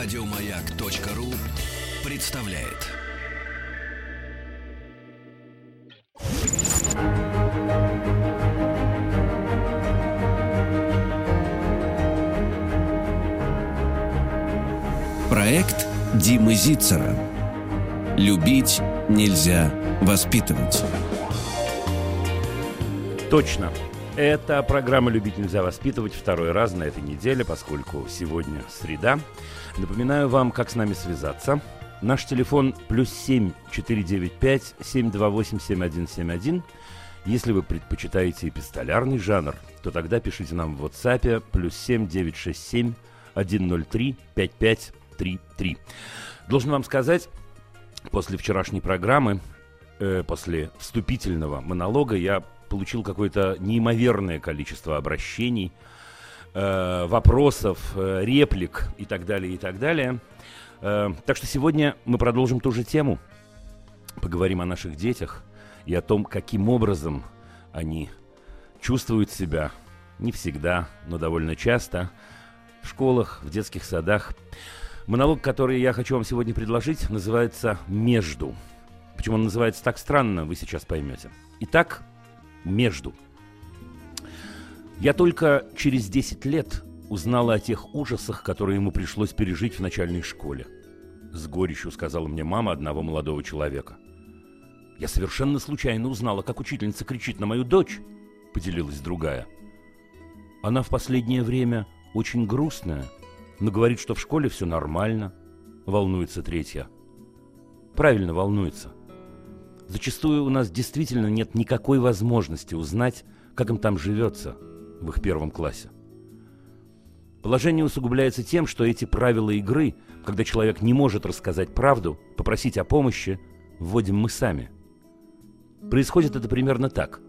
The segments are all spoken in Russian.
Радиомаяк.ру представляет. Проект Димы Зицера. Любить нельзя воспитывать. Точно. Это программа «Любить нельзя воспитывать» второй раз на этой неделе, поскольку сегодня среда. Напоминаю вам, как с нами связаться. Наш телефон плюс 7 495 728 7171. Если вы предпочитаете эпистолярный жанр, то тогда пишите нам в WhatsApp плюс 7 967 103 5533. Должен вам сказать, после вчерашней программы, э, после вступительного монолога, я получил какое-то неимоверное количество обращений, э, вопросов, э, реплик и так далее, и так далее. Э, так что сегодня мы продолжим ту же тему. Поговорим о наших детях и о том, каким образом они чувствуют себя не всегда, но довольно часто в школах, в детских садах. Монолог, который я хочу вам сегодня предложить, называется «Между». Почему он называется так странно, вы сейчас поймете. Итак, между. Я только через 10 лет узнала о тех ужасах, которые ему пришлось пережить в начальной школе. С горечью сказала мне мама одного молодого человека. Я совершенно случайно узнала, как учительница кричит на мою дочь, поделилась другая. Она в последнее время очень грустная, но говорит, что в школе все нормально, волнуется третья. Правильно волнуется. Зачастую у нас действительно нет никакой возможности узнать, как им там живется в их первом классе. Положение усугубляется тем, что эти правила игры, когда человек не может рассказать правду, попросить о помощи, вводим мы сами. Происходит это примерно так.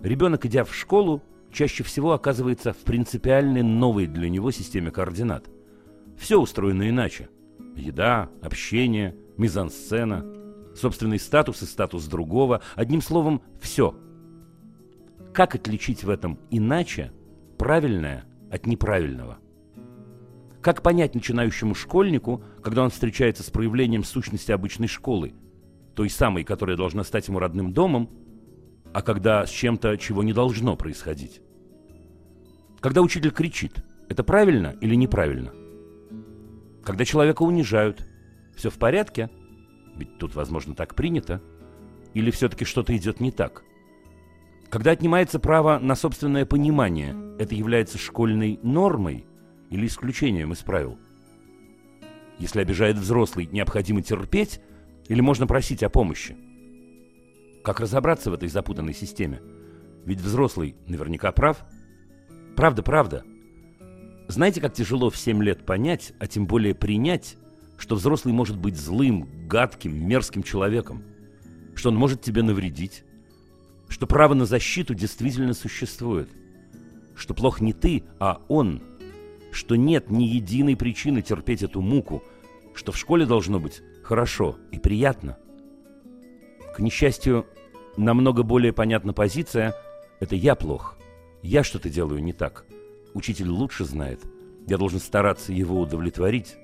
Ребенок, идя в школу, чаще всего оказывается в принципиальной новой для него системе координат. Все устроено иначе. Еда, общение, мизансцена – собственный статус и статус другого, одним словом, все. Как отличить в этом иначе правильное от неправильного? Как понять начинающему школьнику, когда он встречается с проявлением сущности обычной школы, той самой, которая должна стать ему родным домом, а когда с чем-то, чего не должно происходить? Когда учитель кричит, это правильно или неправильно? Когда человека унижают, все в порядке – ведь тут, возможно, так принято. Или все-таки что-то идет не так? Когда отнимается право на собственное понимание, это является школьной нормой или исключением из правил? Если обижает взрослый, необходимо терпеть или можно просить о помощи? Как разобраться в этой запутанной системе? Ведь взрослый наверняка прав. Правда, правда. Знаете, как тяжело в 7 лет понять, а тем более принять, что взрослый может быть злым, гадким, мерзким человеком, что он может тебе навредить, что право на защиту действительно существует, что плох не ты, а он, что нет ни единой причины терпеть эту муку, что в школе должно быть хорошо и приятно. К несчастью, намного более понятна позиция «это я плох, я что-то делаю не так, учитель лучше знает, я должен стараться его удовлетворить».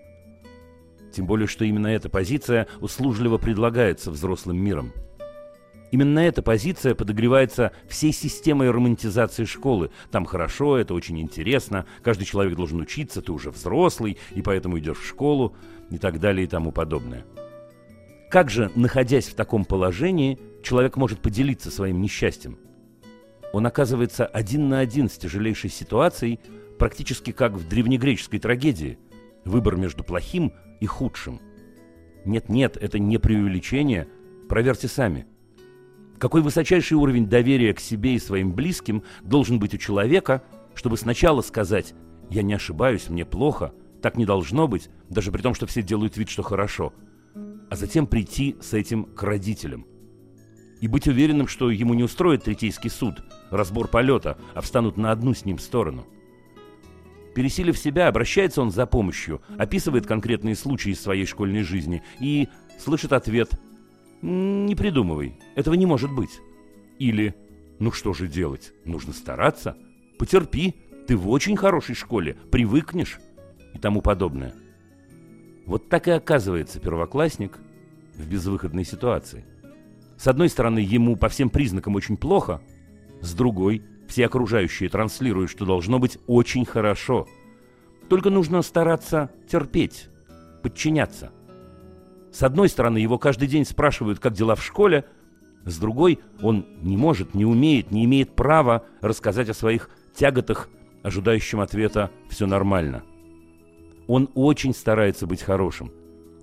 Тем более, что именно эта позиция услужливо предлагается взрослым миром. Именно эта позиция подогревается всей системой романтизации школы. Там хорошо, это очень интересно, каждый человек должен учиться, ты уже взрослый, и поэтому идешь в школу, и так далее, и тому подобное. Как же, находясь в таком положении, человек может поделиться своим несчастьем? Он оказывается один на один с тяжелейшей ситуацией, практически как в древнегреческой трагедии. Выбор между плохим и худшим. Нет-нет, это не преувеличение, проверьте сами. Какой высочайший уровень доверия к себе и своим близким должен быть у человека, чтобы сначала сказать «я не ошибаюсь, мне плохо», так не должно быть, даже при том, что все делают вид, что хорошо, а затем прийти с этим к родителям. И быть уверенным, что ему не устроит третейский суд, разбор полета, а встанут на одну с ним сторону – Пересилив себя, обращается он за помощью, описывает конкретные случаи из своей школьной жизни и слышит ответ «Не придумывай, этого не может быть». Или «Ну что же делать? Нужно стараться. Потерпи, ты в очень хорошей школе, привыкнешь» и тому подобное. Вот так и оказывается первоклассник в безвыходной ситуации. С одной стороны, ему по всем признакам очень плохо, с другой, все окружающие транслируют, что должно быть очень хорошо. Только нужно стараться терпеть, подчиняться. С одной стороны, его каждый день спрашивают, как дела в школе, с другой, он не может, не умеет, не имеет права рассказать о своих тяготах, ожидающим ответа «все нормально». Он очень старается быть хорошим,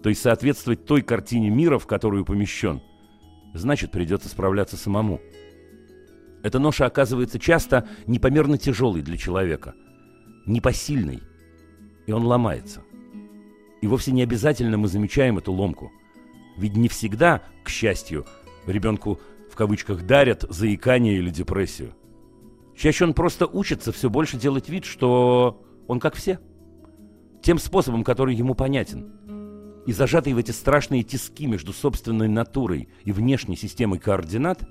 то есть соответствовать той картине мира, в которую помещен. Значит, придется справляться самому. Эта ноша оказывается часто непомерно тяжелой для человека, непосильной, и он ломается. И вовсе не обязательно мы замечаем эту ломку. Ведь не всегда, к счастью, ребенку в кавычках дарят заикание или депрессию. Чаще он просто учится все больше делать вид, что он как все. Тем способом, который ему понятен. И зажатый в эти страшные тиски между собственной натурой и внешней системой координат,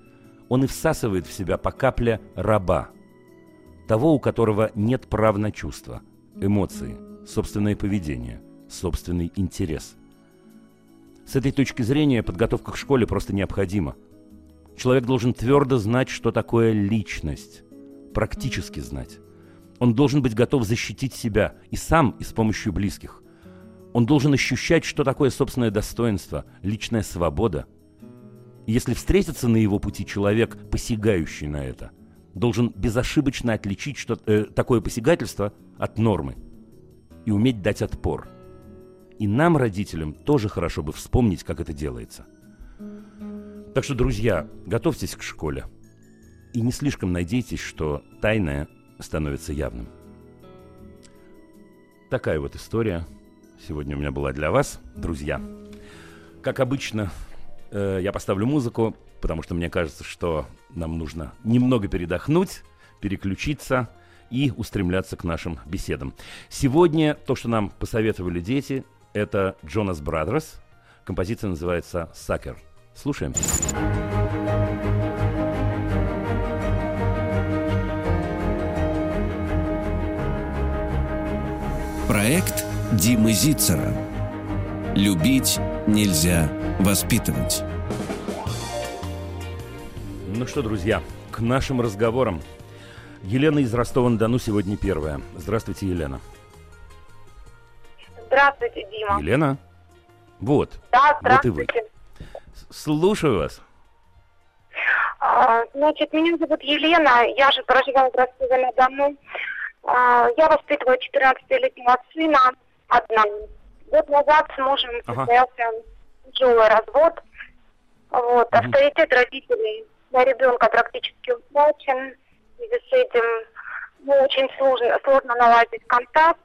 он и всасывает в себя по капле раба. Того, у которого нет прав на чувства, эмоции, собственное поведение, собственный интерес. С этой точки зрения подготовка к школе просто необходима. Человек должен твердо знать, что такое личность, практически знать. Он должен быть готов защитить себя и сам, и с помощью близких. Он должен ощущать, что такое собственное достоинство, личная свобода. Если встретится на его пути человек, посягающий на это, должен безошибочно отличить что, э, такое посягательство от нормы и уметь дать отпор – и нам, родителям, тоже хорошо бы вспомнить, как это делается. Так что, друзья, готовьтесь к школе. И не слишком надейтесь, что тайное становится явным. Такая вот история сегодня у меня была для вас, друзья. Как обычно, э, я поставлю музыку, потому что мне кажется, что нам нужно немного передохнуть, переключиться и устремляться к нашим беседам. Сегодня то, что нам посоветовали дети, это Джонас Брадерс. Композиция называется «Сакер». Слушаем. Проект Димы Зицера. Любить нельзя воспитывать. Ну что, друзья, к нашим разговорам. Елена из Ростова-на-Дону сегодня первая. Здравствуйте, Елена. Здравствуйте, Дима. Елена? Вот. Да, Вот и вы. здравствуйте. Слушаю вас. А, Значит, меня зовут Елена, я же проживаю в Ростове-на-Дону. А, Я воспитываю 14-летнего сына одна. Год назад с мужем Ага. состоялся тяжелый развод. Вот. Мгм. Авторитет родителей на ребенка практически утрачен. В связи с этим ну, очень сложно, сложно наладить контакт.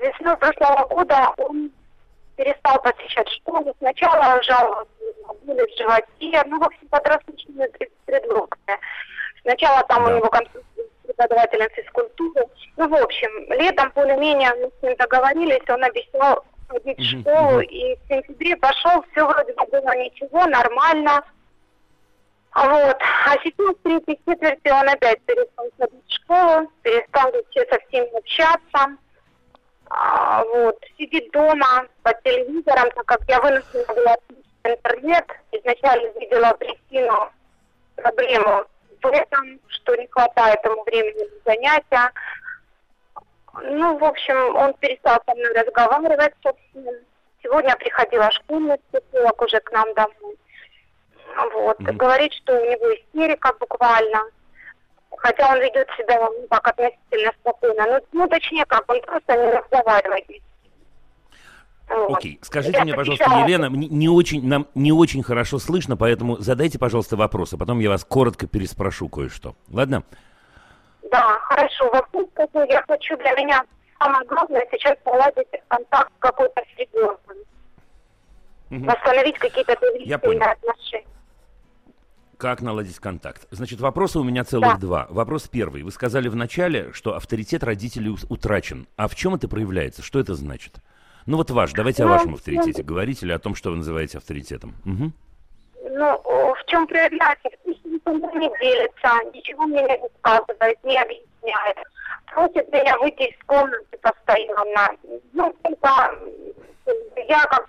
Весной прошлого года он перестал посещать школу. Сначала жаловался на боли в животе, ну, в общем, под различными пред- предлогами. Сначала там Да. у него с преподавателем физкультуры. Ну, в общем, летом более-менее мы с ним договорились, он обещал ходить в школу, и в сентябре пошел, все вроде бы было ничего, нормально. Вот. А сейчас в третьей четверти он опять перестал ходить в школу, перестал вообще со всеми общаться. А, вот, сидит дома по телевизорам, так как я вынуждена была интернет. Изначально видела причину, проблему в этом, что не хватает ему времени на занятия. Ну, в общем, он перестал со мной разговаривать, собственно. Сегодня приходила школьный психолог уже к нам домой. Вот. Мгм. Говорит, что у него истерика буквально. Хотя он ведет себя ну, так относительно спокойно. Ну, ну, точнее как, он просто не разговаривает. ни с кем. Вот. Окей, скажите Я мне, пожалуйста, отвечала. Елена, не очень, нам не очень хорошо слышно, поэтому задайте, пожалуйста, вопрос, а потом я вас коротко переспрошу кое-что. Ладно? Да, хорошо. Вопрос какой я хочу для меня самое главное сейчас наладить контакт какой-то с ребенком. Мгм. Восстановить какие-то доверительные отношения. Как наладить контакт? Значит, вопросы у меня целых Да. два. Вопрос первый. Вы сказали в начале, что авторитет родителей утрачен. А в чем это проявляется? Что это значит? Ну вот ваш, давайте о Ну, вашем авторитете говорить или о том, что вы называете авторитетом. Мгм. Ну, о, в чем проявляется? Никто не делится, ничего мне не рассказывает, не объясняет. Просит меня выйти из комнаты постоянно. Ну, только я как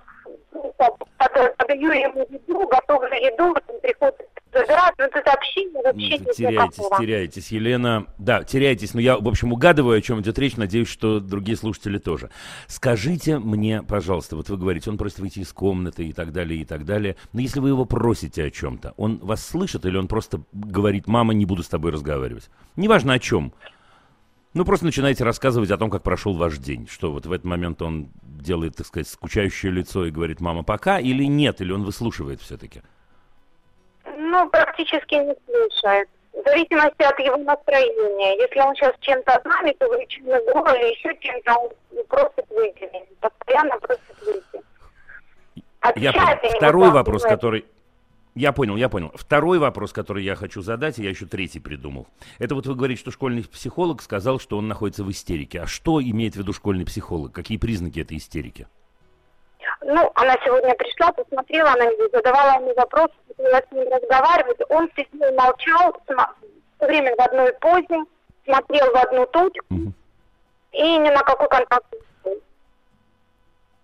подаю ему еду, готовлю еду, он приходит забирать, но общение вообще нет теряетесь, никакого. теряетесь, Елена. Да, теряетесь, но я, в общем, угадываю, о чем идет речь, надеюсь, что другие слушатели тоже. Скажите мне, пожалуйста, вот вы говорите, он просит выйти из комнаты и так далее, и так далее, но если вы его просите о чем-то, он вас слышит или он просто говорит, мама, не буду с тобой разговаривать? Неважно о чем. Ну, просто начинаете рассказывать о том, как прошел ваш день. Что вот в этот момент он делает, так сказать, скучающее лицо и говорит, мама, пока, или нет, или он выслушивает все-таки? Ну, практически не слушает. В зависимости от его настроения. Если он сейчас чем-то занят, увлечен игрой или еще чем-то, он просит выйти. Постоянно просит выйти. Я понял. Второй вопрос, который... Я понял, я понял. Второй вопрос, который я хочу задать, и я еще третий придумал. Это вот вы говорите, что школьный психолог сказал, что он находится в истерике. А что имеет в виду школьный психолог? Какие признаки этой истерики? Ну, она сегодня пришла, посмотрела на него, задавала ему вопрос, хотела с ним разговаривать. Он сидел, молчал, все время в одной позе, смотрел в одну точку Мгм. и ни на какой контакт не шел.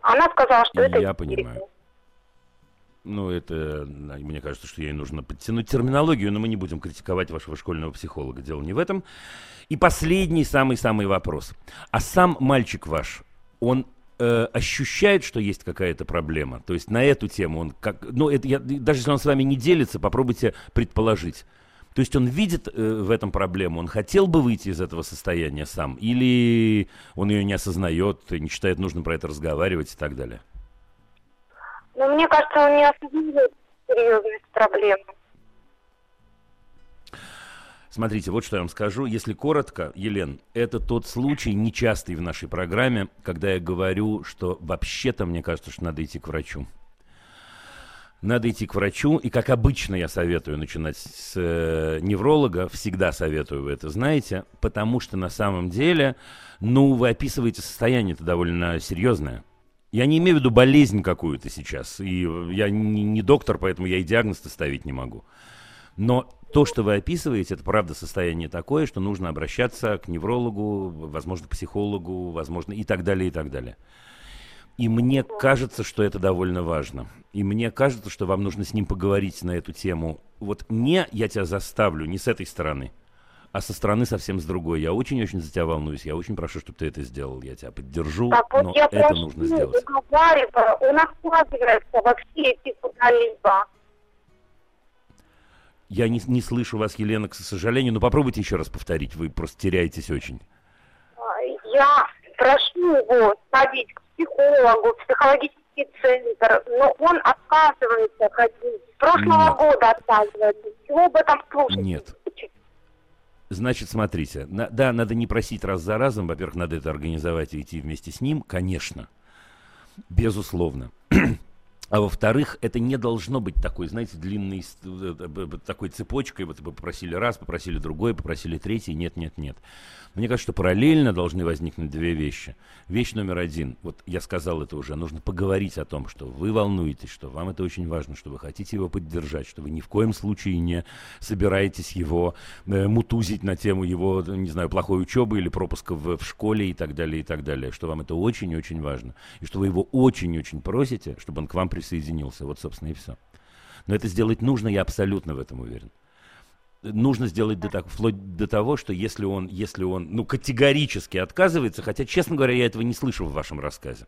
Она сказала, что это Я истерика. понимаю. Ну, это, мне кажется, что ей нужно подтянуть терминологию, но мы не будем критиковать вашего школьного психолога. Дело не в этом. И последний, самый-самый вопрос. А сам мальчик ваш, он э, ощущает, что есть какая-то проблема? То есть на эту тему он как... Ну, это я, даже если он с вами не делится, попробуйте предположить. То есть он видит э, в этом проблему, он хотел бы выйти из этого состояния сам, или он ее не осознает, не считает нужным про это разговаривать и так далее? Но мне кажется, он не осознает серьезность проблемы. Смотрите, вот что я вам скажу. Если коротко, Елен, это тот случай, нечастый в нашей программе, когда я говорю, что вообще-то мне кажется, что надо идти к врачу. Надо идти к врачу, и как обычно я советую начинать с э, невролога, всегда советую, вы это знаете, потому что на самом деле, ну, вы описываете состояние это довольно серьезное. Я не имею в виду болезнь какую-то сейчас, и я не, не доктор, поэтому я и диагноз-то ставить не могу. Но то, что вы описываете, это правда состояние такое, что нужно обращаться к неврологу, возможно, к психологу, возможно, и так далее, и так далее. И мне кажется, что это довольно важно. И мне кажется, что вам нужно с ним поговорить на эту тему. Вот не я тебя заставлю, не с этой стороны, а со стороны совсем с другой. Я очень-очень за тебя волнуюсь. Я очень прошу, чтобы ты это сделал. Я тебя поддержу, Так вот но я это прошу, нужно сделать. уговариваю, он отказывается вообще идти куда-либо. Я не, не слышу вас, Елена, к сожалению, но попробуйте еще раз повторить. Вы просто теряетесь очень. Я прошу его сходить к психологу, в психологический центр, но он отказывается ходить. С прошлого Нет. года отказывается. Чего об этом слушать? Нет. Значит, смотрите, на- да, надо не просить раз за разом, во-первых, надо это организовать и идти вместе с ним, конечно, безусловно. А во-вторых, это не должно быть такой, знаете, длинной э, э, такой цепочкой. Вот попросили раз, попросили другой, попросили третий. Нет, нет, нет. Мне кажется, что параллельно должны возникнуть две вещи. Вещь номер один, вот я сказал это уже, нужно поговорить о том, что вы волнуетесь, что вам это очень важно, что вы хотите его поддержать, что вы ни в коем случае не собираетесь его э, мутузить на тему его, не знаю, плохой учебы или пропуска в, в школе и так далее, и так далее, что вам это очень-очень важно, и что вы его очень-очень просите, чтобы он к вам присоединился. Вот, собственно, и все. Но это сделать нужно, я абсолютно в этом уверен нужно сделать до так, вплоть до того, что если он, если он, ну, категорически отказывается, хотя, честно говоря, я этого не слышу в вашем рассказе.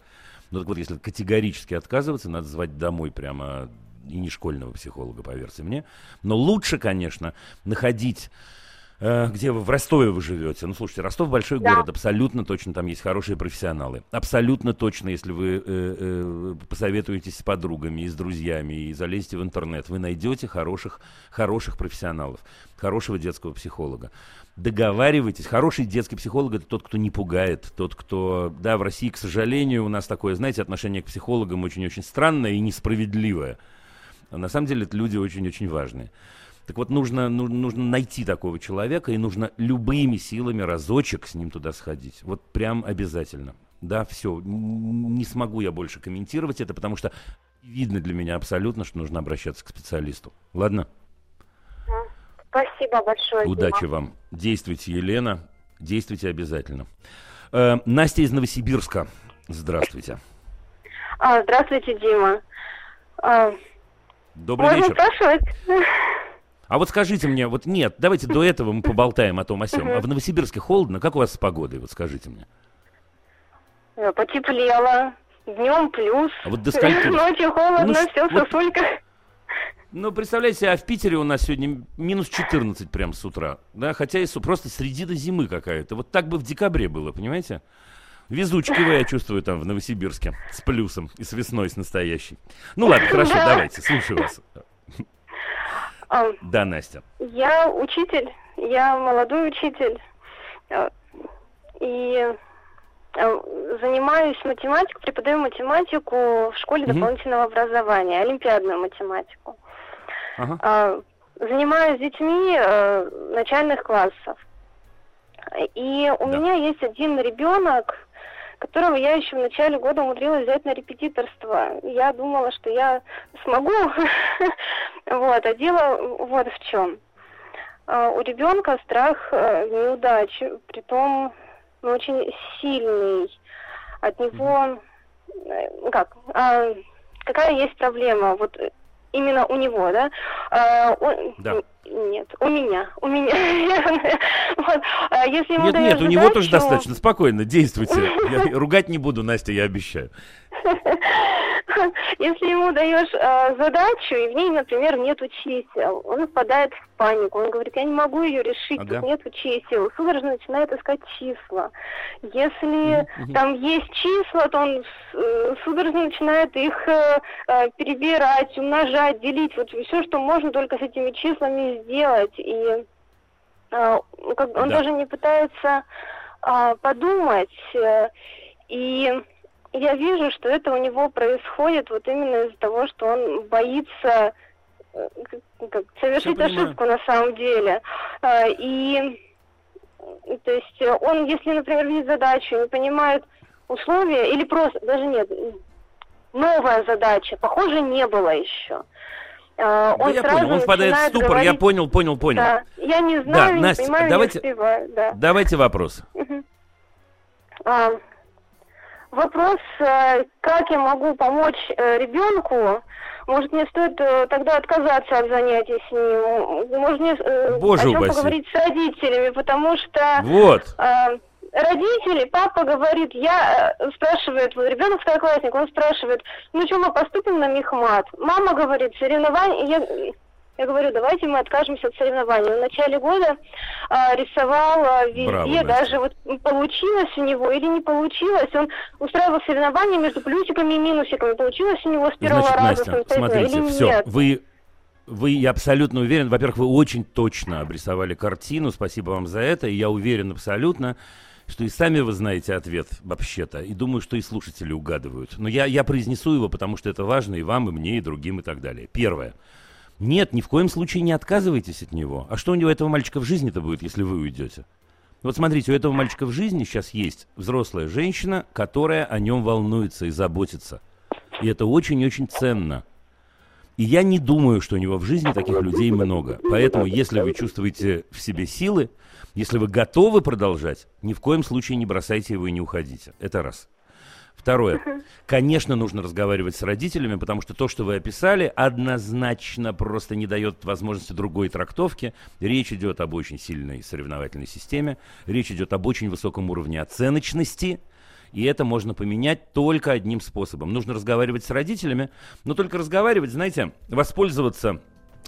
Но так вот, если категорически отказываться, надо звать домой прямо и не школьного психолога, поверьте мне. Но лучше, конечно, находить э, где вы в Ростове вы живете. Ну, слушайте, Ростов большой Да. город, абсолютно точно там есть хорошие профессионалы. Абсолютно точно, если вы э, э, посоветуетесь с подругами и с друзьями и залезете в интернет, вы найдете хороших, хороших профессионалов, хорошего детского психолога. Договаривайтесь. Хороший детский психолог это тот, кто не пугает, тот, кто, да, в России, к сожалению, у нас такое, знаете, отношение к психологам очень-очень странное и несправедливое. А на самом деле это люди очень-очень важные. Так вот, нужно, ну- нужно найти такого человека, и нужно любыми силами разочек с ним туда сходить. Вот прям обязательно. Да, все. Не смогу я больше комментировать это, потому что видно для меня абсолютно, что нужно обращаться к специалисту. Ладно? Спасибо большое. Дима. Удачи вам. Действуйте, Елена. Действуйте обязательно. Э, Настя из Новосибирска. Здравствуйте. А, здравствуйте, Дима. А, Добрый можно вечер. спрашивать? А вот скажите мне, вот нет, давайте до этого мы поболтаем о том о сём. А в Новосибирске холодно? Как у вас с погодой? Вот скажите мне. Э, Потеплело. Днем плюс. А вот до скольки? Ночью холодно, Ну, все в вот- сосульках. Ну, представляете, а в Питере у нас сегодня минус 14 прям с утра. Да, хотя и просто средина зимы какая-то. Вот так бы в декабре было, понимаете? Везучки вы, я чувствую, там в Новосибирске. С плюсом и с весной, с настоящей. Ну ладно, хорошо, Да. давайте, слушаю вас. А, Да, Настя. Я учитель, я молодой учитель. э, И э, занимаюсь математикой, преподаю математику в школе Мгм. дополнительного образования, олимпиадную математику. Ага. А, Занимаюсь с детьми э, начальных классов. И у Да. меня есть один ребенок, которого я еще в начале года умудрилась взять на репетиторство. Я думала, что я смогу. Вот, а дело вот в чем. У ребенка страх э, неудачи, притом ну, очень сильный. От него, э, как, а, какая есть проблема? Вот э, именно у него, да? А, он- Да. Нет, у меня, у меня. Вот, а Если ему Нет, нет, у него тоже задачу- достаточно. Спокойно, действуйте. Я ругать не буду, Настя, я обещаю. Если ему даешь э, задачу, и в ней, например, нету чисел, он впадает в панику. Он говорит, я не могу ее решить, Ага. тут нету чисел. Судорожно начинает искать числа. Если там есть числа, то он э, судорожно начинает их э, э, перебирать, умножать, делить. Вот все, что можно только с этими числами сделать. И э, как- он Да. даже не пытается а, подумать. э, И я вижу, что это у него происходит вот именно из-за того, что он боится э, как- совершить ошибку на самом деле. А, И э, то есть э, он, если, например, видит задачу, не понимает условия, или просто, даже нет, новая задача, похоже, не было еще. А, Да Он я понял, он впадает в ступор, я говорить, понял, понял, понял. Да, я не знаю, не Настя, понимаю, давайте- не успеваю, да. Давайте вопрос. Мгм. А, вопрос, э, как я могу помочь э, ребенку? Может, мне стоит э, тогда отказаться от занятий с ним? Может, мне Боже о чем упаси. поговорить с родителями? Потому что Вот. родители, папа говорит, я спрашивает, вот ребенок второклассник, он спрашивает, ну что, мы поступим на мехмат? Мама говорит, соревнования, я, я говорю, давайте мы откажемся от соревнований. В начале года а, рисовал а, везде, Браво, даже вот получилось у него или не получилось, он устраивал соревнования между плюсиками и минусиками. Получилось у него с первого Значит, раза Настя, смотрите, или все, нет? вы, вы, я абсолютно уверен, во-первых, вы очень точно обрисовали картину, спасибо вам за это, и я уверен абсолютно, что и сами вы знаете ответ вообще-то, и думаю, что и слушатели угадывают. Но я, я произнесу его, потому что это важно и вам, и мне, и другим, и так далее. Первое. Нет, ни в коем случае не отказывайтесь от него. А что у него этого мальчика в жизни-то будет, если вы уйдете? Вот смотрите, у этого мальчика в жизни сейчас есть взрослая женщина, которая о нем волнуется и заботится. И это очень и очень ценно. И я не думаю, что у него в жизни таких людей много. Поэтому, если вы чувствуете в себе силы, если вы готовы продолжать, ни в коем случае не бросайте его и не уходите. Это раз. Второе. Конечно, нужно разговаривать с родителями, потому что то, что вы описали, однозначно просто не дает возможности другой трактовки. Речь идет об очень сильной соревновательной системе, речь идет об очень высоком уровне оценочности, и это можно поменять только одним способом. Нужно разговаривать с родителями, но только разговаривать, знаете, воспользоваться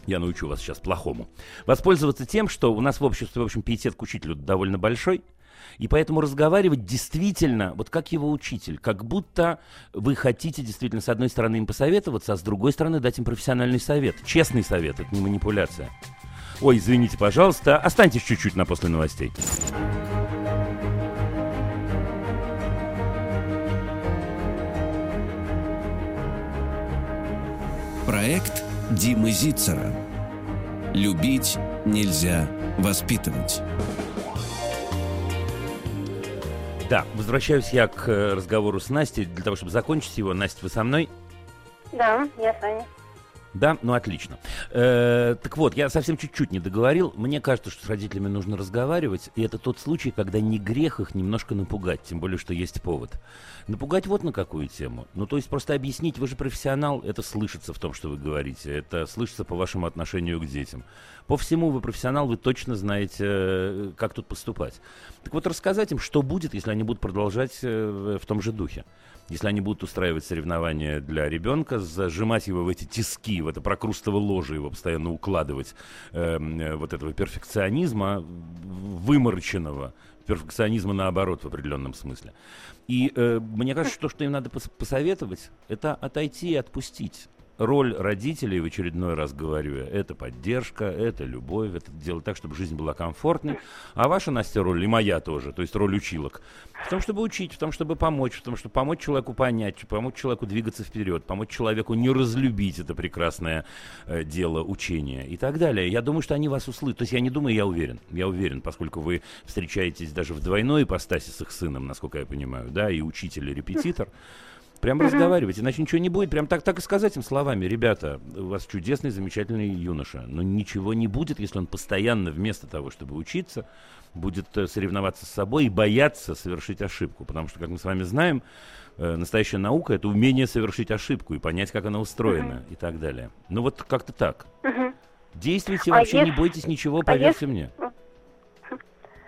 я научу вас сейчас плохому. Воспользоваться тем, что у нас в обществе, в общем, пиетет к учителю довольно большой, и поэтому разговаривать действительно, вот как его учитель, как будто вы хотите действительно с одной стороны им посоветоваться, а с другой стороны дать им профессиональный совет. Честный совет, это не манипуляция. Ой, извините, пожалуйста, останьтесь чуть-чуть на после новостей. Проект Димы Зицера. Любить нельзя воспитывать. Да, возвращаюсь я к э, разговору с Настей для того, чтобы закончить его. Настя, вы со мной? Да, я с вами. Да, ну отлично. Э, так вот, я совсем чуть-чуть не договорил. Мне кажется, что с родителями нужно разговаривать, и это тот случай, когда не грех их немножко напугать, тем более, что есть повод. Напугать вот на какую тему. Ну, то есть просто объяснить, вы же профессионал, это слышится в том, что вы говорите, это слышится по вашему отношению к детям. По всему вы профессионал, вы точно знаете, э, как тут поступать. Так вот, рассказать им, что будет, если они будут продолжать э, в том же духе если они будут устраивать соревнования для ребенка, зажимать его в эти тиски, в это прокрустово ложе его постоянно укладывать, эм, э, вот этого перфекционизма вымороченного, перфекционизма наоборот в определенном смысле. И э, мне кажется, что, что им надо пос посоветовать, это отойти и отпустить роль родителей, в очередной раз говорю это поддержка, это любовь, это делать так, чтобы жизнь была комфортной. А ваша, Настя, роль, и моя тоже, то есть роль училок, в том, чтобы учить, в том, чтобы помочь, в том, чтобы помочь человеку понять, помочь человеку двигаться вперед, помочь человеку не разлюбить это прекрасное э, дело учения и так далее. Я думаю, что они вас услышат. То есть я не думаю, я уверен. Я уверен, поскольку вы встречаетесь даже в двойной ипостаси с их сыном, насколько я понимаю, да, и учитель, и репетитор. Прям угу. разговаривать, иначе ничего не будет. Прям так, так и сказать им словами. Ребята, у вас чудесный, замечательный юноша. Но ничего не будет, если он постоянно вместо того, чтобы учиться, будет э, соревноваться с собой и бояться совершить ошибку. Потому что, как мы с вами знаем, э, настоящая наука – это умение совершить ошибку и понять, как она устроена угу. и так далее. Ну вот как-то так. Угу. Действуйте, а вообще если... не бойтесь ничего, а поверьте а если... мне.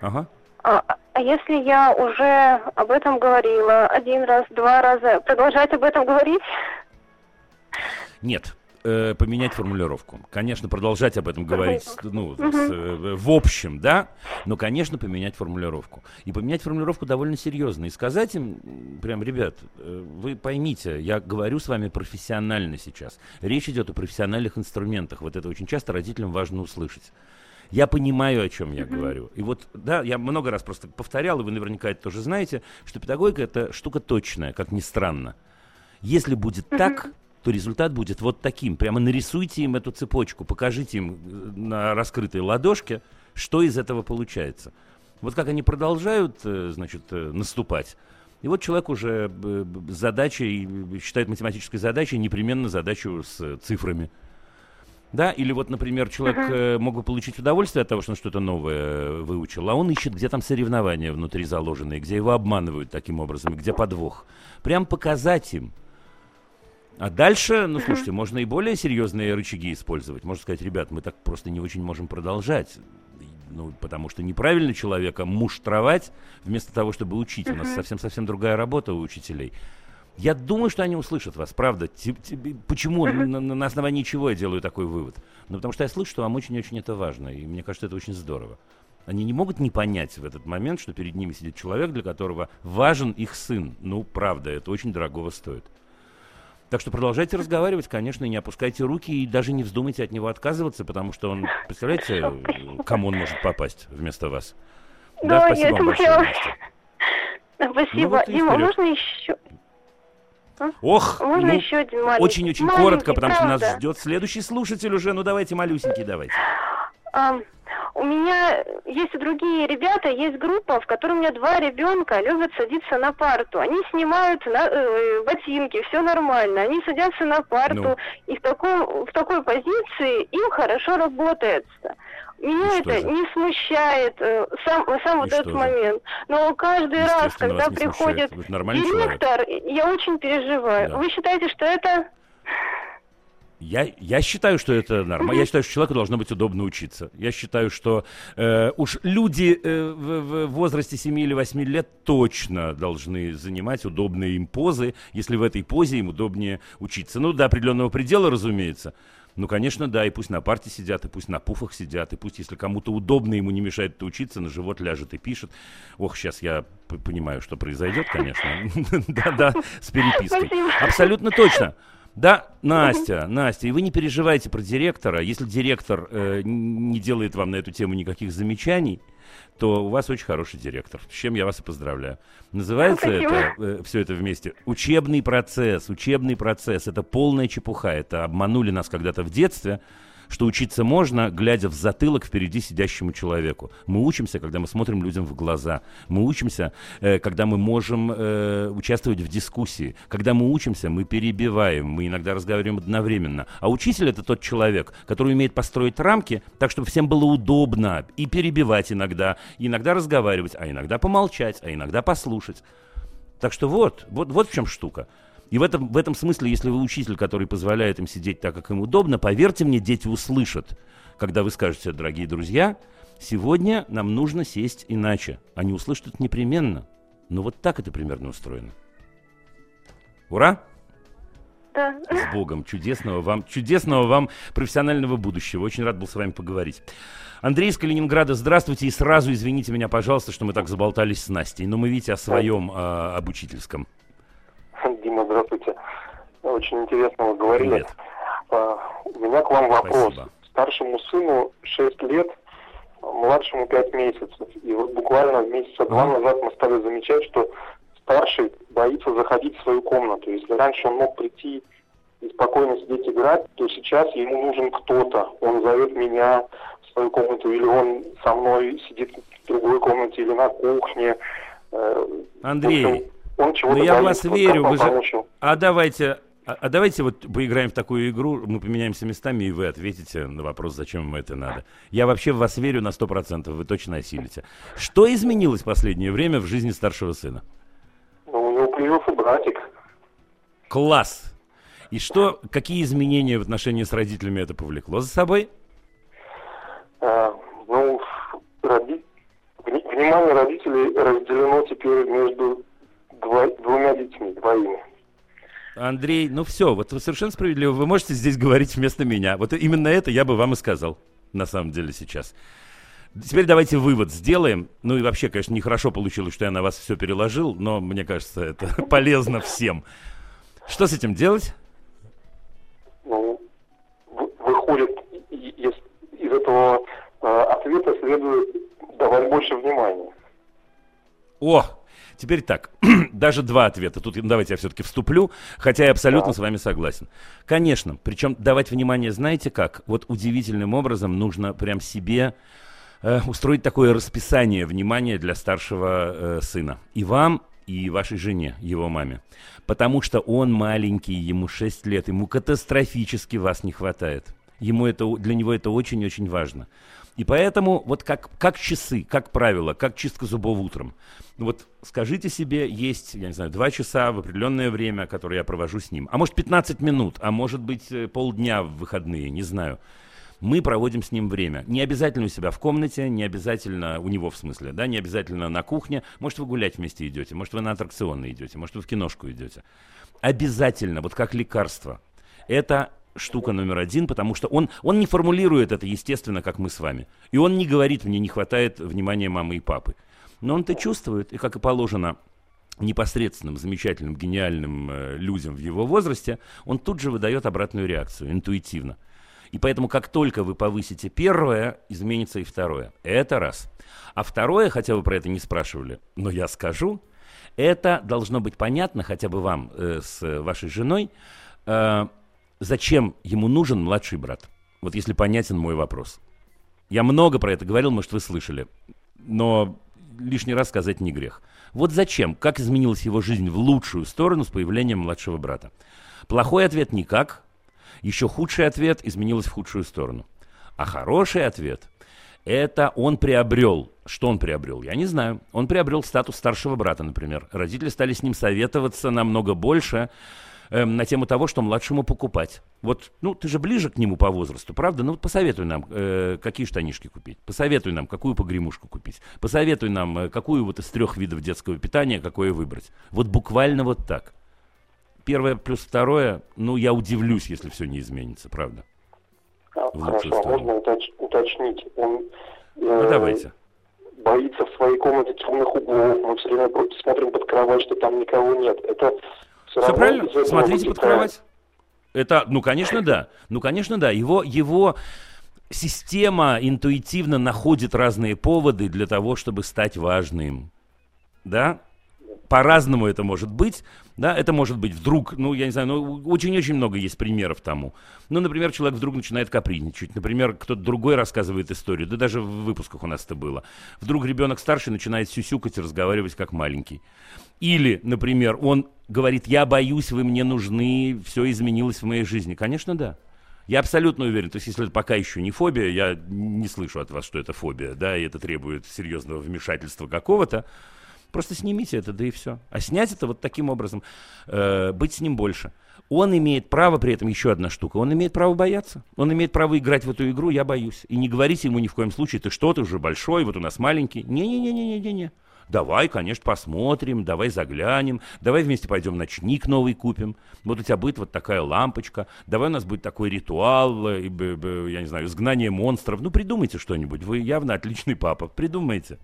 Ага. А, а если я уже об этом говорила один раз, два раза, продолжать об этом говорить? Нет, э, поменять формулировку. Конечно, продолжать об этом говорить, ну, с, э, в общем, да, но, конечно, поменять формулировку. И поменять формулировку довольно серьезно. И сказать им, прям, ребят, э, вы поймите, я говорю с вами профессионально сейчас. Речь идет о профессиональных инструментах. Вот это очень часто родителям важно услышать. Я понимаю, о чем я говорю. И вот, да, я много раз просто повторял, и вы наверняка это тоже знаете, что педагогика это штука точная, как ни странно. Если будет так, то результат будет вот таким. Прямо нарисуйте им эту цепочку, покажите им э, на раскрытой ладошке, что из этого получается. Вот как они продолжают, э, значит, э, наступать. И вот человек уже задачей, считает математической задачей непременно задачу с цифрами. Да, или вот, например, человек uh-huh. мог бы получить удовольствие от того, что он что-то новое э, выучил, а он ищет, где там соревнования внутри заложенные, где его обманывают таким образом, где подвох. Прям показать им. А дальше, ну, слушайте, uh-huh. можно и более серьезные рычаги использовать. Можно сказать, ребят, мы так просто не очень можем продолжать. Ну, потому что неправильно человека муштровать вместо того, чтобы учить. Uh-huh. У нас совсем-совсем другая работа у учителей. Я думаю, что они услышат вас, правда. Почему, на, на основании чего я делаю такой вывод? Ну, потому что я слышу, что вам очень-очень это важно, и мне кажется, это очень здорово. Они не могут не понять в этот момент, что перед ними сидит человек, для которого важен их сын. Ну, правда, это очень дорогого стоит. Так что продолжайте разговаривать, конечно, и не опускайте руки, и даже не вздумайте от него отказываться, потому что он, представляете, кому он может попасть вместо вас? Да, да спасибо вам большое. Спасибо. Ну, вот Дима, можно еще... Ох, Можно ну, еще один маленький? Очень-очень коротко, потому правда. что нас ждет следующий слушатель уже. Ну, давайте, малюсенький, давайте. Um, у меня есть и другие ребята, есть группа, в которой у меня два ребенка любят садиться на парту. Они снимают на, э, ботинки, все нормально. Они садятся на парту, ну. и в, таком, в такой позиции им хорошо работается. Меня это же? не смущает э, сам, сам вот этот же? момент. Но каждый раз, когда приходит директор, человек. я очень переживаю. Да. Вы считаете, что это... Я, я считаю, что это нормально. Я считаю, что человеку должно быть удобно учиться. Я считаю, что э, уж люди э, в, в возрасте 7 или 8 лет точно должны занимать удобные им позы, если в этой позе им удобнее учиться. Ну, до определенного предела, разумеется. Ну, конечно, да, и пусть на парте сидят, и пусть на пуфах сидят, и пусть, если кому-то удобно, ему не мешает это учиться, на живот ляжет и пишет. Ох, сейчас я понимаю, что произойдет, конечно. Да-да, с перепиской. Абсолютно точно. Да, Настя, Настя, и вы не переживайте про директора. Если директор э, не делает вам на эту тему никаких замечаний, то у вас очень хороший директор, с чем я вас и поздравляю. Называется Спасибо. это, э, все это вместе, учебный процесс, учебный процесс. Это полная чепуха. Это обманули нас когда-то в детстве, что учиться можно, глядя в затылок впереди сидящему человеку. Мы учимся, когда мы смотрим людям в глаза. Мы учимся, э, когда мы можем э, участвовать в дискуссии. Когда мы учимся, мы перебиваем, мы иногда разговариваем одновременно. А учитель это тот человек, который умеет построить рамки так, чтобы всем было удобно и перебивать иногда, и иногда разговаривать, а иногда помолчать, а иногда послушать. Так что вот, вот, вот в чем штука. И в этом, в этом смысле, если вы учитель, который позволяет им сидеть так, как им удобно, поверьте мне, дети услышат, когда вы скажете, дорогие друзья, сегодня нам нужно сесть иначе. Они услышат это непременно. Но вот так это примерно устроено. Ура! Да. С Богом. Чудесного вам, чудесного вам профессионального будущего. Очень рад был с вами поговорить. Андрей из Калининграда, здравствуйте. И сразу извините меня, пожалуйста, что мы так заболтались с Настей. Но мы, видите, о своем э, об учительском. Дима, здравствуйте. Очень интересно вы говорили. Привет. А, У меня к вам вопрос. Спасибо. Старшему сыну 6 лет, младшему 5 месяцев. И вот буквально месяца два назад мы стали замечать, что старший боится заходить в свою комнату. Если раньше он мог прийти и спокойно сидеть играть, то сейчас ему нужен кто-то. Он зовет меня в свою комнату, или он со мной сидит в другой комнате, или на кухне. Э, Андрей, общем, он чего-то Ну, я в боится. вас Вот верю, вы же- помочь? А давайте, а, а давайте вот поиграем в такую игру, мы поменяемся местами, и вы ответите на вопрос, зачем вам это надо. Я вообще в вас верю на 100%, вы точно осилите. Что изменилось в последнее время в жизни старшего сына? Ну, у него появился братик. Класс! И что, какие изменения в отношении с родителями это повлекло за собой? А, ну, роди- вни- внимание родителей разделено теперь между два- двумя детьми, двоими. Андрей, ну все, вот вы совершенно справедливо, вы можете здесь говорить вместо меня. Вот именно это я бы вам и сказал, на самом деле, сейчас. Теперь давайте вывод сделаем. Ну и вообще, конечно, нехорошо получилось, что я на вас все переложил, но мне кажется, это полезно всем. Что с этим делать? Ну, вы- выходит, из, этого а, ответа следует давать больше внимания. О, теперь так, даже два ответа. Тут давайте я все-таки вступлю, хотя я абсолютно Да. с вами согласен. Конечно, причем давать внимание, знаете как? Вот удивительным образом нужно прям себе э, устроить такое расписание внимания для старшего э, сына. И вам, и вашей жене, его маме. Потому что он маленький, ему 6 лет, ему катастрофически вас не хватает. Ему это, для него это очень-очень важно. И поэтому, вот как, как часы, как правило, как чистка зубов утром. Вот скажите себе, есть, я не знаю, два часа в определенное время, которое я провожу с ним. А может 15 минут, а может быть э, полдня в выходные, не знаю. Мы проводим с ним время. Не обязательно у себя в комнате, не обязательно у него в смысле, да, не обязательно на кухне. Может, вы гулять вместе идете, может, вы на аттракционы идете, может, вы в киношку идете. Обязательно, вот как лекарство. Это штука номер один, потому что он, он не формулирует это естественно, как мы с вами. И он не говорит, мне не хватает внимания мамы и папы. Но он это чувствует, и как и положено непосредственным, замечательным, гениальным э, людям в его возрасте, он тут же выдает обратную реакцию, интуитивно. И поэтому, как только вы повысите первое, изменится и второе. Это раз. А второе, хотя вы про это не спрашивали, но я скажу, это должно быть понятно хотя бы вам э, с вашей женой, э, зачем ему нужен младший брат. Вот если понятен мой вопрос. Я много про это говорил, может, вы слышали, но лишний раз сказать не грех. Вот зачем, как изменилась его жизнь в лучшую сторону с появлением младшего брата? Плохой ответ никак, еще худший ответ изменилась в худшую сторону. А хороший ответ – это он приобрел. Что он приобрел? Я не знаю. Он приобрел статус старшего брата, например. Родители стали с ним советоваться намного больше эм, на тему того, что младшему покупать. Вот, ну, ты же ближе к нему по возрасту, правда? Ну, вот посоветуй нам, э, какие штанишки купить. Посоветуй нам, какую погремушку купить. Посоветуй нам, э, какую вот из трех видов детского питания, какое выбрать. Вот буквально вот так. Первое плюс второе, ну, я удивлюсь, если все не изменится, правда. Хорошо, а можно уточ- уточнить? Он Ну, э, давайте. боится в своей комнате темных углов. Мы все время смотрим под кровать, что там никого нет. Это все, Все правильно? Смотрите под кровать. Это, ну, конечно, да. Ну, конечно, да. Его, его система интуитивно находит разные поводы для того, чтобы стать важным. Да? По-разному это может быть. Да, это может быть вдруг, ну, я не знаю, ну, очень-очень много есть примеров тому. Ну, например, человек вдруг начинает капризничать. Например, кто-то другой рассказывает историю. Да даже в выпусках у нас это было. Вдруг ребенок старший начинает сюсюкать и разговаривать как маленький. Или, например, он говорит, я боюсь, вы мне нужны, все изменилось в моей жизни. Конечно, да. Я абсолютно уверен, то есть если это пока еще не фобия, я не слышу от вас, что это фобия, да, и это требует серьезного вмешательства какого-то, просто снимите это, да и все. А снять это вот таким образом, э, быть с ним больше. Он имеет право, при этом еще одна штука, он имеет право бояться. Он имеет право играть в эту игру, я боюсь. И не говорите ему ни в коем случае, ты что, ты уже большой, вот у нас маленький. Не-не-не-не-не-не. Давай, конечно, посмотрим, давай заглянем, давай вместе пойдем ночник новый купим. Вот у тебя будет вот такая лампочка, давай у нас будет такой ритуал, э, я не знаю, изгнание монстров. Ну, придумайте что-нибудь, вы явно отличный папа, придумайте.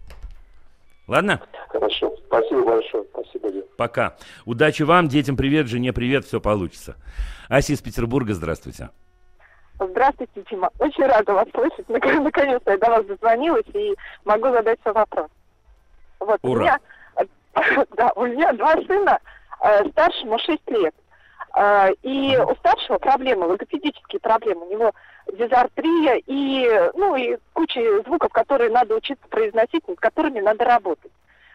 Ладно? Хорошо, спасибо большое, спасибо. Дим. Пока. Удачи вам, детям привет, жене привет, все получится. Ася из Петербурга, здравствуйте. Здравствуйте, Тима. Очень рада вас слышать. Наконец-то я до вас дозвонилась и могу задать свой вопрос. Вот, Ура. У меня, да, у меня два сына, э, старшему 6 лет. Э, и у старшего проблемы, логопедические проблемы. У него дизартрия и, ну, и куча звуков, которые надо учиться произносить, над которыми надо работать.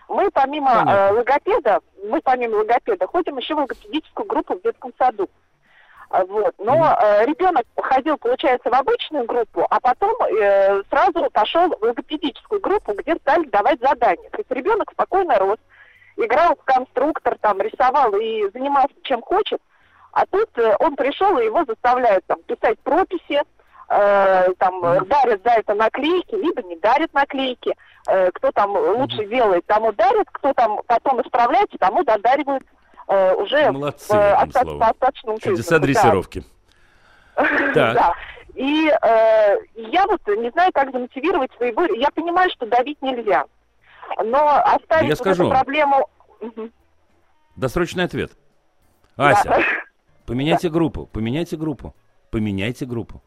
Мы помимо э, логопеда, мы помимо логопеда ходим еще в логопедическую группу в детском саду. А, Вот. Но э, ребенок ходил, получается, в обычную группу, а потом э, сразу пошел в логопедическую группу, где стали давать задания. То есть ребенок спокойно рос, играл в конструктор, там, рисовал и занимался чем хочет. А тут э, он пришел, и его заставляют там писать прописи, э, там дарят за это наклейки, либо не дарят наклейки. Э, кто там лучше делает, тому дарят, кто там потом исправляется, тому додаривают э, уже Молодцы, в, э, одним оста- словом. по остаточному Чудеса да. дрессировки. Да. И э, я вот не знаю, как замотивировать своего... Я понимаю, что давить нельзя. Но оставить Я вот скажу. эту проблему... Досрочный ответ. Да. Ася, поменяйте группу, поменяйте группу, поменяйте группу.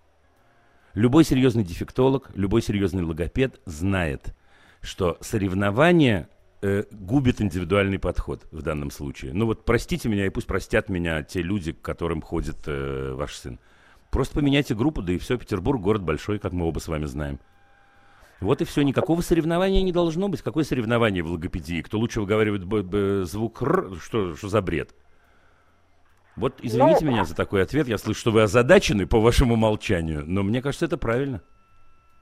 Любой серьезный дефектолог, любой серьезный логопед знает, что соревнование э, губит индивидуальный подход в данном случае. Ну вот простите меня, и пусть простят меня те люди, к которым ходит э, ваш сын. Просто поменяйте группу, да и все, Петербург город большой, как мы оба с вами знаем. Вот и все, никакого соревнования не должно быть. Какое соревнование в логопедии? Кто лучше выговаривает б- б- звук «р», что, что за бред? Вот извините Ну, меня за такой ответ. Я слышу, что вы озадачены по вашему молчанию, но мне кажется, это правильно.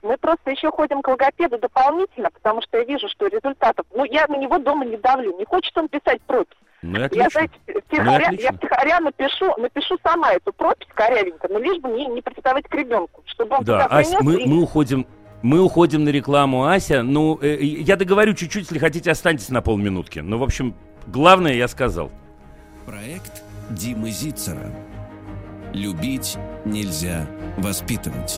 Мы просто еще ходим к логопеду дополнительно, потому что я вижу, что результатов... Ну, я на него дома не давлю. Не хочет он писать пропись. Ну Я, отлично. знаете, Ну и втихаря, я отлично. втихаря напишу, напишу сама эту пропись корявенько, но лишь бы не, не представить к ребенку, чтобы он Да, Ась, мы, и- мы уходим. Мы уходим на рекламу, Ася. Ну, э, я договорю чуть-чуть, если хотите, останьтесь на полминутки. Ну, в общем, главное я сказал. Проект Димы Зицера. Любить нельзя воспитывать.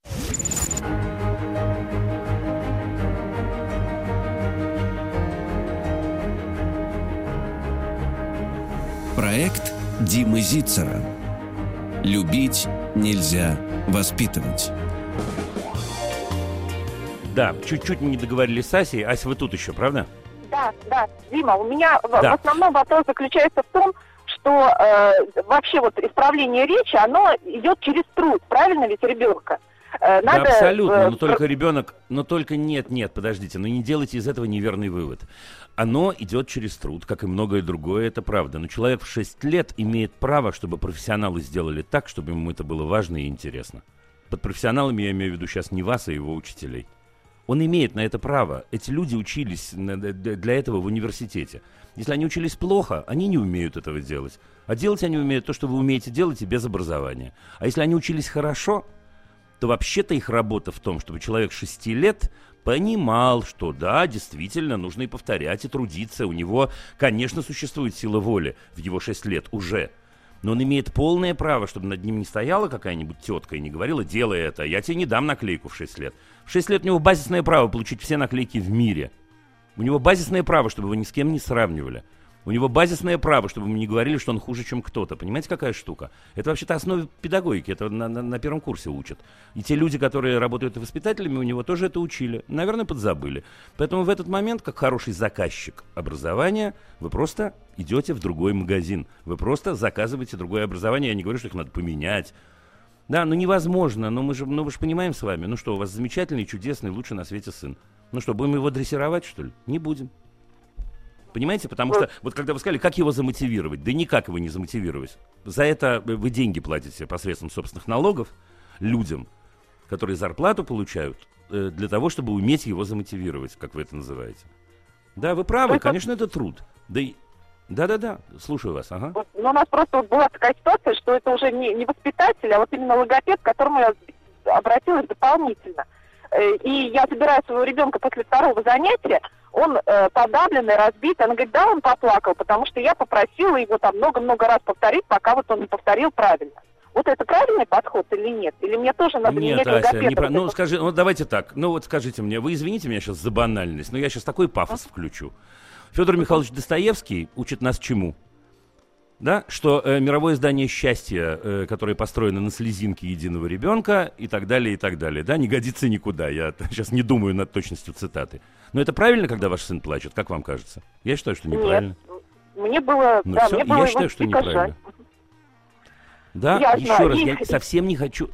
Проект Димы Зицера. Любить нельзя воспитывать. Да, чуть-чуть мы не договорились с Асей. Ася, вы тут еще, правда? Да, да, Дима, у меня Да. в основном вопрос заключается в том, что э, вообще вот исправление речи, оно идет через труд, правильно ведь ребенка? Э, да, абсолютно, э, но только ребенок, но только нет, нет, подождите, ну не делайте из этого неверный вывод. Оно идет через труд, как и многое другое, это правда. Но человек в 6 лет имеет право, чтобы профессионалы сделали так, чтобы ему это было важно и интересно. Под профессионалами я имею в виду сейчас не вас, а его учителей. Он имеет на это право. Эти люди учились для этого в университете. Если они учились плохо, они не умеют этого делать. А делать они умеют то, что вы умеете делать и без образования. А если они учились хорошо, то вообще-то их работа в том, чтобы человек 6 лет понимал, что да, действительно, нужно и повторять, и трудиться. У него, конечно, существует сила воли в его 6 лет уже. Но он имеет полное право, чтобы над ним не стояла какая-нибудь тетка и не говорила, делай это, я тебе не дам наклейку в 6 лет. В 6 лет у него базисное право получить все наклейки в мире. У него базисное право, чтобы его ни с кем не сравнивали. У него базисное право, чтобы ему не говорили, что он хуже, чем кто-то. Понимаете, какая штука? Это вообще-то основа педагогики, это на, на- на первом курсе учат. И те люди, которые работают воспитателями, у него тоже это учили. Наверное, подзабыли. Поэтому в этот момент, как хороший заказчик образования, вы просто идете в другой магазин. Вы просто заказываете другое образование. Я не говорю, что их надо поменять. Да, ну невозможно, но мы же, ну вы же понимаем с вами, ну что, у вас замечательный, чудесный, лучший на свете сын. Ну что, будем его дрессировать, что ли? Не будем. Понимаете? Потому что, вот когда вы сказали, как его замотивировать, да никак его не замотивировать. За это вы деньги платите посредством собственных налогов людям, которые зарплату получают, э, для того, чтобы уметь его замотивировать, как вы это называете. Да, вы правы, это... конечно, это труд. Да и... Да-да-да, слушаю вас, ага. Но ну, у нас просто вот была такая ситуация, что это уже не, не воспитатель, а вот именно логопед, к которому я обратилась дополнительно. И я забираю своего ребенка после второго занятия, он э, подавленный, разбит. Она говорит, да, он поплакал, потому что я попросила его там много-много раз повторить, пока вот он не повторил правильно. Вот это правильный подход или нет? Или мне тоже надо нет, менять Ася, не про... Ну, скажи, ну, давайте так. Ну, вот скажите мне, вы извините меня сейчас за банальность, но я сейчас такой пафос включу. Федор Михайлович Достоевский учит нас чему? Да, что э, мировое издание счастья, э, которое построено на слезинке единого ребенка и так далее, и так далее, да, не годится никуда. Я сейчас не думаю над точностью цитаты. Но это правильно, когда ваш сын плачет, как вам кажется? Я считаю, что неправильно. Нет, мне было, ну, да, все, мне было я считаю, что неправильно. Да, я еще раз, я совсем не хочу.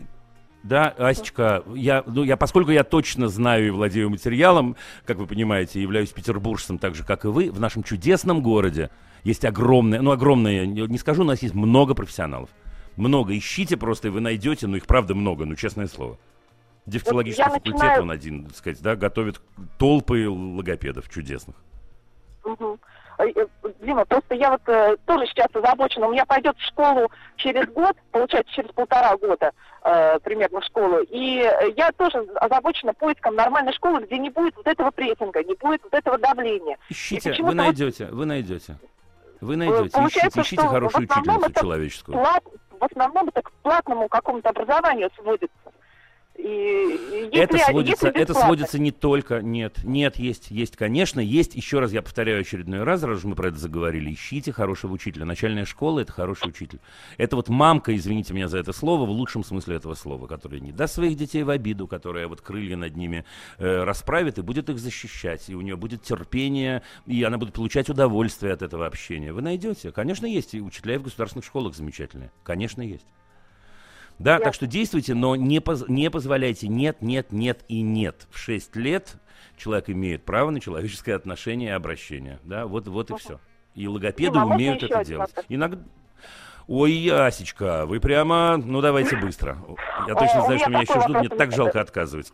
Да, Асечка, я, ну, я, поскольку я точно знаю и владею материалом, как вы понимаете, являюсь петербуржцем так же, как и вы, в нашем чудесном городе есть огромное, ну, огромное, не скажу, у нас есть много профессионалов. Много. Ищите просто, и вы найдете, ну, их правда много, ну, честное слово. Дефектологический вот факультет, начинаю... он один, так сказать, да, готовит толпы логопедов чудесных. Угу. Дима, просто я вот э, тоже сейчас озабочена. У меня пойдет в школу через год, получается, через полтора года э, примерно в школу. И э, я тоже озабочена поиском нормальной школы, где не будет вот этого прессинга, не будет вот этого давления. Ищите, вы найдете, вот... вы найдете. Вы найдете, Получается, ищите, ищите хорошую учительницу человеческую. Плат, в основном это к платному какому-то образованию сводится. И, это сводится, это сводится не только, нет, нет, есть, есть, конечно, есть, еще раз я повторяю очередной раз, раз уж мы про это заговорили, ищите хорошего учителя. Начальная школа – это хороший учитель. Это вот мамка, извините меня за это слово, в лучшем смысле этого слова, которая не даст своих детей в обиду, которая вот крылья над ними э, расправит и будет их защищать, и у нее будет терпение, и она будет получать удовольствие от этого общения. Вы найдете. Конечно, есть и учителя в государственных школах замечательные. Конечно, есть. Да, Я... так что действуйте, но не, поз не позволяйте нет, нет, нет и нет. В 6 лет человек имеет право на человеческое отношение и обращение. Да, вот, вот и все. И логопеды ну, умеют это делать. Иногда... Ой, Ясечка, вы прямо, ну давайте быстро. Я точно знаю, что меня еще ждут, мне так жалко отказывать.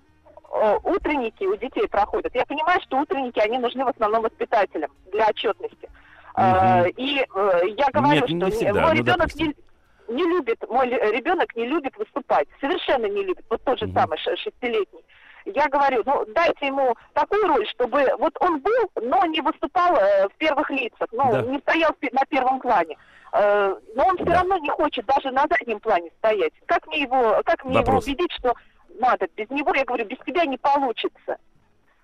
Утренники у детей проходят. Я понимаю, что утренники, они нужны в основном воспитателям для отчетности. Угу. И э, я говорю, Нет, что всегда, мой ну, ребенок не, не любит, мой ребенок не любит выступать, совершенно не любит, вот тот же mm-hmm. самый шестилетний. Я говорю, ну дайте ему такую роль, чтобы вот он был, но не выступал э, в первых лицах, ну да. не стоял на первом плане. Э, но он все да. равно не хочет даже на заднем плане стоять. Как мне его, как мне его убедить, что надо без него, я говорю, без тебя не получится.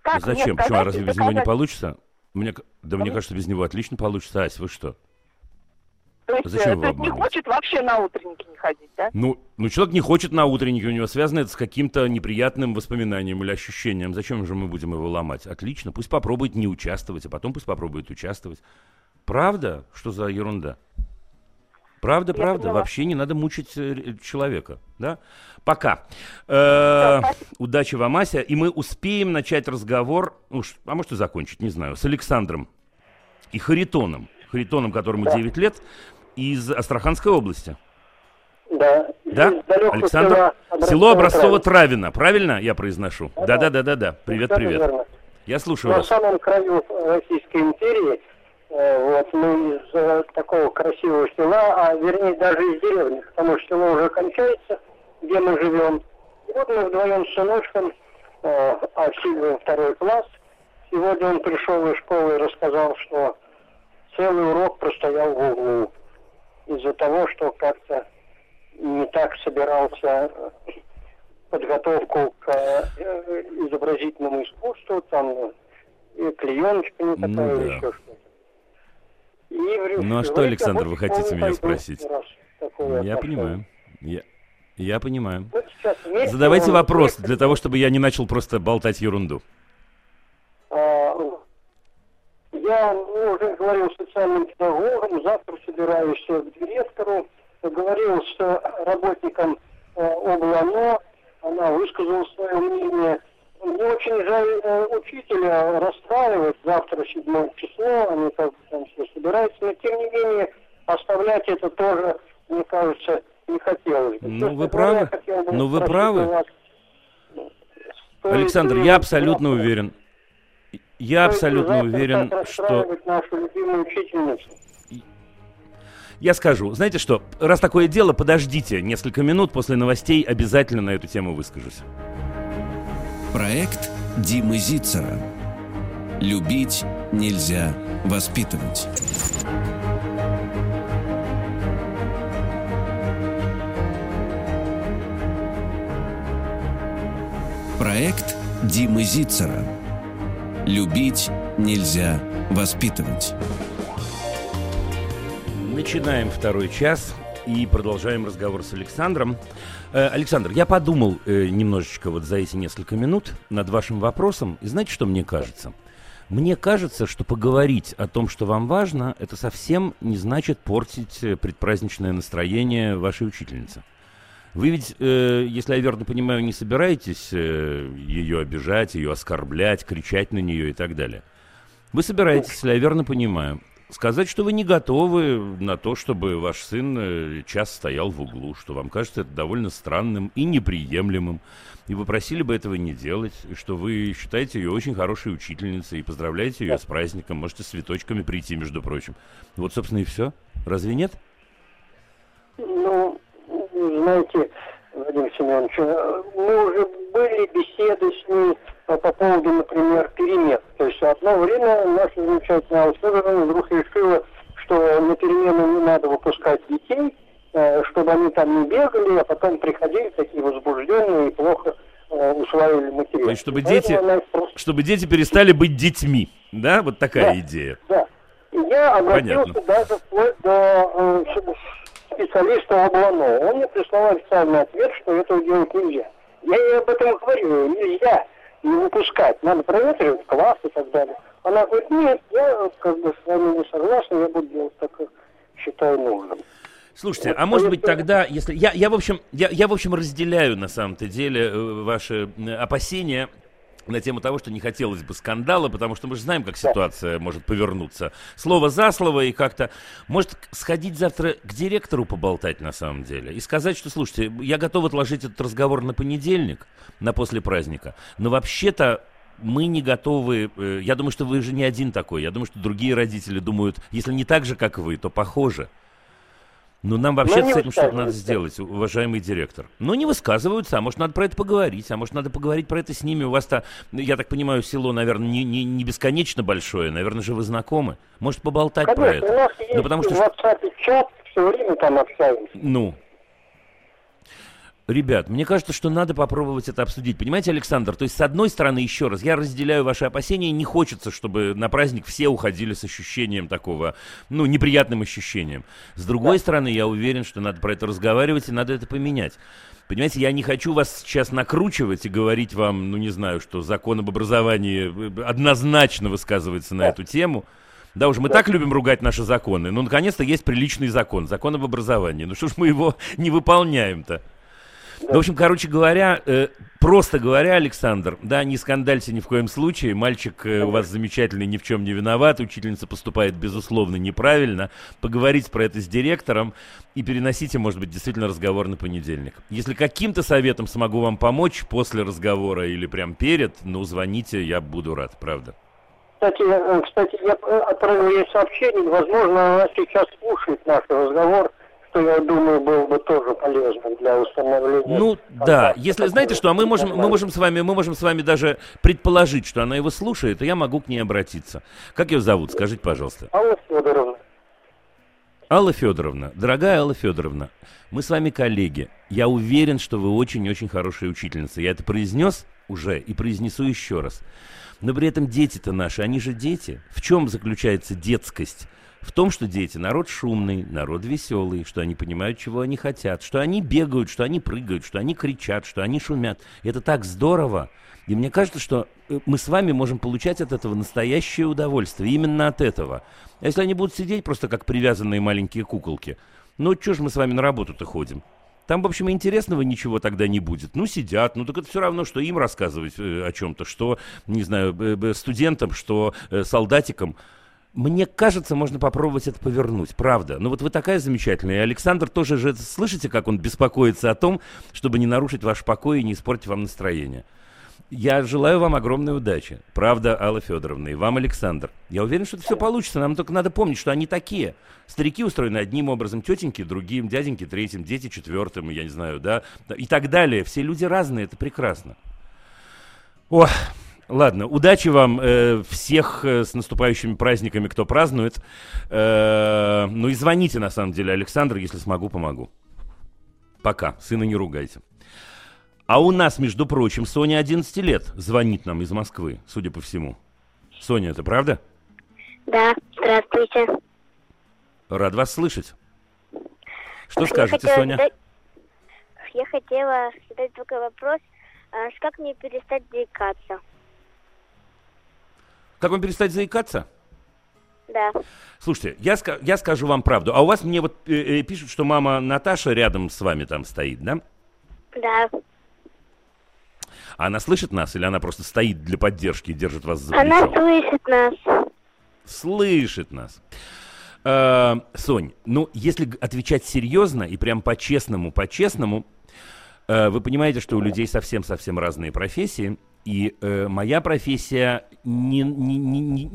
Как Зачем? Почему? Разве без него не получится? Мне, да мне кажется, без него отлично получится. Ась, вы что? То есть, Зачем э, не хочет вообще на утренники не ходить, да? Ну, ну, человек не хочет на утренники, у него связано это с каким-то неприятным воспоминанием или ощущением. Зачем же мы будем его ломать? Отлично, пусть попробует не участвовать, а потом пусть попробует участвовать. Правда? Что за ерунда? Правда, Я правда. Поняла. Вообще не надо мучить э, человека. Да? Пока. Э, удачи вам, Ася. И мы успеем начать разговор, уж, а может и закончить, не знаю, с Александром и Харитоном. Харитоном, которому да. 9 лет из Астраханской области. Да. Да? Александр? Село Образцово-Травино, правильно я произношу? Да-да-да-да-да. Привет, привет. Верно. Я слушаю На вас. На самом краю Российской империи, э, вот, мы из э, такого красивого села, а вернее даже из деревни, потому что село уже кончается, где мы живем. И вот мы вдвоем с сыночком э, осиливаем второй класс. Сегодня он пришел из школы и рассказал, что целый урок простоял в углу из-за того, что как-то не так собирался подготовку к э, изобразительному искусству, там и клееночка не такая, ну, да. еще что-то. И, ну а что, Александр, вы хотите меня спросить? Я понимаю. Я, я понимаю. Задавайте вопрос для того, чтобы я не начал просто болтать ерунду. А, я ну, уже говорил с социальным педагогом, завтра собираюсь к директору, говорил с работником э, облано, она высказала свое мнение. Мне очень жаль э, учителя расстраивать завтра 7 число, они как бы там все собираются, но тем не менее оставлять это тоже, мне кажется, не хотелось бы. Ну, вы правы. Ну, вы правы. Вас, Александр, я абсолютно уверен. Я абсолютно уверен, что... нашу любимую учительницу. Я скажу, знаете что, раз такое дело, подождите несколько минут, после новостей обязательно на эту тему выскажусь. Проект Димы Зицера. Любить нельзя воспитывать. Проект Димы Зицера. Любить нельзя воспитывать. Начинаем второй час и продолжаем разговор с Александром. Э, Александр, я подумал э, немножечко вот за эти несколько минут над вашим вопросом. И знаете, что мне кажется? Мне кажется, что поговорить о том, что вам важно, это совсем не значит портить э, предпраздничное настроение вашей учительницы. Вы ведь, э, если я верно понимаю, не собираетесь э, ее обижать, ее оскорблять, кричать на нее и так далее. Вы собираетесь, если я верно понимаю, сказать, что вы не готовы на то, чтобы ваш сын э, час стоял в углу, что вам кажется это довольно странным и неприемлемым, и вы просили бы этого не делать, и что вы считаете ее очень хорошей учительницей и поздравляете ее с праздником, можете с цветочками прийти, между прочим. Вот, собственно, и все. Разве нет? Ну, знаете, Владимир Семенович, э, мы уже были беседы с ней по поводу, например, перемен. То есть одно время наша замечательная Алла вдруг решила, что на перемены не надо выпускать детей, э, чтобы они там не бегали, а потом приходили такие возбужденные и плохо э, усваивали материал. То есть, чтобы дети, просто... чтобы дети перестали быть детьми, да? Вот такая да, идея. Да. И я обратился Понятно. даже вплоть до специалиста облано. Он мне прислал официальный ответ, что этого делать нельзя. Я ей об этом говорю, нельзя не выпускать, надо проветривать класс и так далее. Она говорит, нет, я как бы с вами не согласна, я буду делать так, как считаю нужным. Слушайте, а может быть тогда, если я, я в общем, я, я в общем разделяю на самом-то деле э, ваши опасения на тему того, что не хотелось бы скандала, потому что мы же знаем, как ситуация может повернуться. Слово за слово и как-то... Может, сходить завтра к директору поболтать на самом деле и сказать, что, слушайте, я готов отложить этот разговор на понедельник, на после праздника, но вообще-то мы не готовы. Э, я думаю, что вы же не один такой. Я думаю, что другие родители думают, если не так же, как вы, то похоже. Ну, нам вообще с этим что-то надо сделать, уважаемый директор. Ну, не высказываются, а может, надо про это поговорить, а может, надо поговорить про это с ними. У вас-то, я так понимаю, село, наверное, не, не, не бесконечно большое, наверное же вы знакомы. Может, поболтать Конечно, про это? у нас есть ну, потому что... WhatsApp чат, все время там общаемся. Ну, Ребят, мне кажется, что надо попробовать это обсудить. Понимаете, Александр? То есть, с одной стороны, еще раз, я разделяю ваши опасения. Не хочется, чтобы на праздник все уходили с ощущением такого, ну, неприятным ощущением. С другой да. стороны, я уверен, что надо про это разговаривать и надо это поменять. Понимаете, я не хочу вас сейчас накручивать и говорить вам, ну, не знаю, что закон об образовании э, однозначно высказывается на да. эту тему. Да уж, мы да. так любим ругать наши законы. Ну, наконец-то есть приличный закон, закон об образовании. Ну, что ж мы его не выполняем-то? Да. Ну, в общем, короче говоря, э, просто говоря, Александр, да, не скандальте ни в коем случае. Мальчик э, у вас замечательный, ни в чем не виноват. Учительница поступает, безусловно, неправильно. Поговорите про это с директором и переносите, может быть, действительно разговор на понедельник. Если каким-то советом смогу вам помочь после разговора или прям перед, ну, звоните, я буду рад, правда. Кстати, э, кстати, я отправил ей сообщение, возможно, она сейчас слушает наш разговор что, я думаю, было бы тоже полезно для установления. Ну да, если знаете что, а мы можем, мы можем с вами, мы можем с вами даже предположить, что она его слушает, и я могу к ней обратиться. Как ее зовут? Скажите, пожалуйста. Алла Федоровна. Алла Федоровна, дорогая Алла Федоровна, мы с вами коллеги. Я уверен, что вы очень-очень хорошая учительница. Я это произнес уже и произнесу еще раз. Но при этом дети-то наши, они же дети. В чем заключается детскость? В том, что дети народ шумный, народ веселый, что они понимают, чего они хотят, что они бегают, что они прыгают, что они кричат, что они шумят. Это так здорово. И мне кажется, что э, мы с вами можем получать от этого настоящее удовольствие. Именно от этого. А если они будут сидеть просто как привязанные маленькие куколки, ну что ж мы с вами на работу-то ходим? Там, в общем, интересного ничего тогда не будет. Ну, сидят, ну, так это все равно, что им рассказывать э, о чем-то, что, не знаю, студентам, что э, солдатикам. Мне кажется, можно попробовать это повернуть, правда. Ну вот вы такая замечательная. И Александр тоже же, слышите, как он беспокоится о том, чтобы не нарушить ваш покой и не испортить вам настроение. Я желаю вам огромной удачи. Правда, Алла Федоровна, и вам, Александр. Я уверен, что это все получится. Нам только надо помнить, что они такие. Старики устроены одним образом, тетеньки другим, дяденьки третьим, дети четвертым, я не знаю, да, и так далее. Все люди разные, это прекрасно. О, ладно, удачи вам э, всех э, с наступающими праздниками, кто празднует. Э, ну и звоните, на самом деле, Александр, если смогу, помогу. Пока, сына не ругайте. А у нас, между прочим, Соня 11 лет звонит нам из Москвы, судя по всему. Соня, это правда? Да, здравствуйте. Рад вас слышать. Что я скажете, Соня? Задать... Я хотела задать такой вопрос. А как мне перестать заикаться? Как вам перестать заикаться? Да. Слушайте, я, я скажу вам правду. А у вас мне вот э, э, пишут, что мама Наташа рядом с вами там стоит, да? Да. А она слышит нас или она просто стоит для поддержки и держит вас за плечо? Она слышит нас. Слышит нас. Э, Сонь, ну, если отвечать серьезно и прям по-честному, по-честному, вы понимаете, что у людей совсем-совсем разные профессии, и э, моя профессия, не, не, не, не,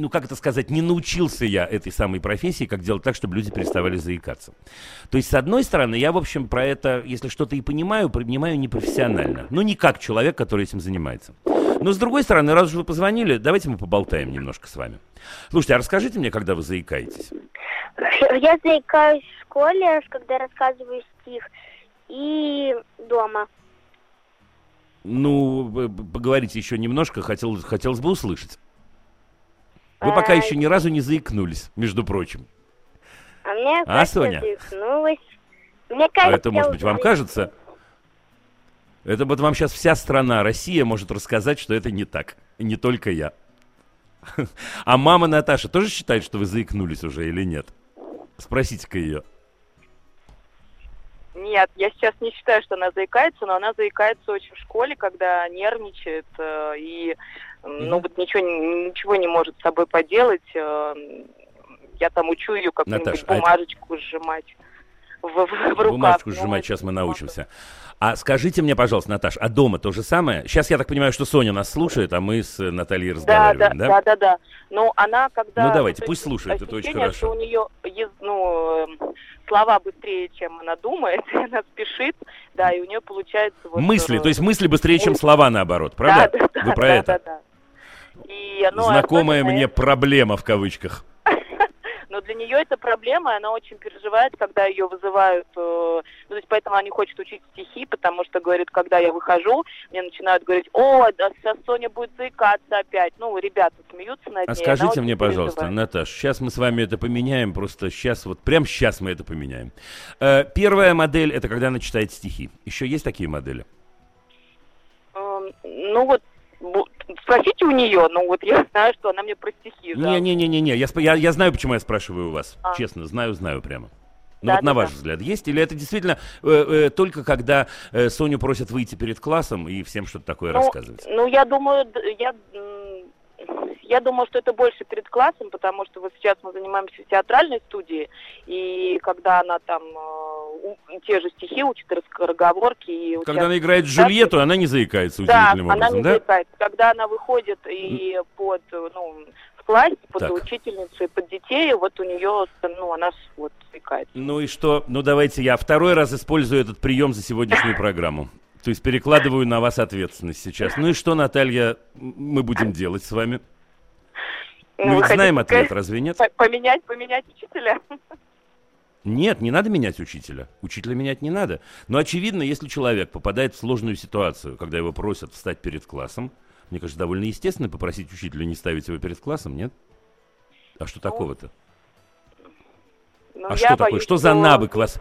ну как это сказать, не научился я этой самой профессии, как делать так, чтобы люди переставали заикаться. То есть, с одной стороны, я, в общем, про это, если что-то и понимаю, понимаю непрофессионально. Ну, не как человек, который этим занимается. Но с другой стороны, раз уж вы позвонили, давайте мы поболтаем немножко с вами. Слушайте, а расскажите мне, когда вы заикаетесь. Я заикаюсь в школе, когда рассказываю стих, и дома. Ну, поговорите еще немножко, хотел, хотелось бы услышать. Вы пока еще ни разу не заикнулись, между прочим. А мне а, Соня? заикнулась. Мне кажется, а это, может быть, вам кажется? Это вот вам сейчас вся страна, Россия может рассказать, что это не так. Не только я. А мама Наташа тоже считает, что вы заикнулись уже или нет? Спросите-ка ее. Нет, я сейчас не считаю, что она заикается, но она заикается очень в школе, когда нервничает э, и ну вот ничего, ничего не может с собой поделать. Э, я там учу ее как-нибудь а бумажечку это... сжимать в, в, в руках. Бумажку ну, сжимать, сейчас мы научимся. А скажите мне, пожалуйста, Наташ, а дома то же самое? Сейчас я так понимаю, что Соня нас слушает, а мы с Натальей разговариваем, да? Да, да, да, да. Ну, она когда... Ну, давайте, пусть слушает, это очень хорошо. что у нее, ну, слова быстрее, чем она думает, она спешит, да, и у нее получается... Вот, мысли, то есть мысли быстрее, чем слова наоборот, правда? Да, да, Вы про да, это? Да, да. И, ну, Знакомая мне проблема в кавычках но для нее это проблема, и она очень переживает, когда ее вызывают, э, ну, то есть поэтому она не хочет учить стихи, потому что, говорит, когда я выхожу, мне начинают говорить, о, да сейчас Соня будет заикаться опять. Ну, ребята смеются над а ней. А скажите мне, пожалуйста, Наташ, сейчас мы с вами это поменяем, просто сейчас, вот прямо сейчас мы это поменяем. Э, первая модель, это когда она читает стихи. Еще есть такие модели? Э, ну, вот спросите у нее, ну вот я знаю, что она мне про стихи. Не-не-не-не, я, я, я знаю, почему я спрашиваю у вас. А. Честно, знаю, знаю прямо. Ну да, вот да, на ваш да. взгляд, есть? Или это действительно э, э, только когда э, Соню просят выйти перед классом и всем что-то такое ну, рассказывать? Ну, я думаю, я я думаю, что это больше перед классом, потому что вот сейчас мы занимаемся в театральной студии, и когда она там э, те же стихи учит, разговорки. И когда она играет Джульетту, она не заикается удивительным да, образом, она не да? заикается. Когда она выходит и под, ну, в классе, под так. учительницу и под детей, вот у нее, ну, она вот заикается. Ну и что? Ну давайте я второй раз использую этот прием за сегодняшнюю программу. То есть перекладываю на вас ответственность сейчас. Ну и что, Наталья, мы будем делать с вами? Мы ведь знаем ответ, разве нет? Поменять, поменять учителя? Нет, не надо менять учителя. Учителя менять не надо. Но очевидно, если человек попадает в сложную ситуацию, когда его просят встать перед классом, мне кажется, довольно естественно попросить учителя не ставить его перед классом, нет? А что ну, такого-то? Ну, а что такое? боюсь, Что за что- навык вас?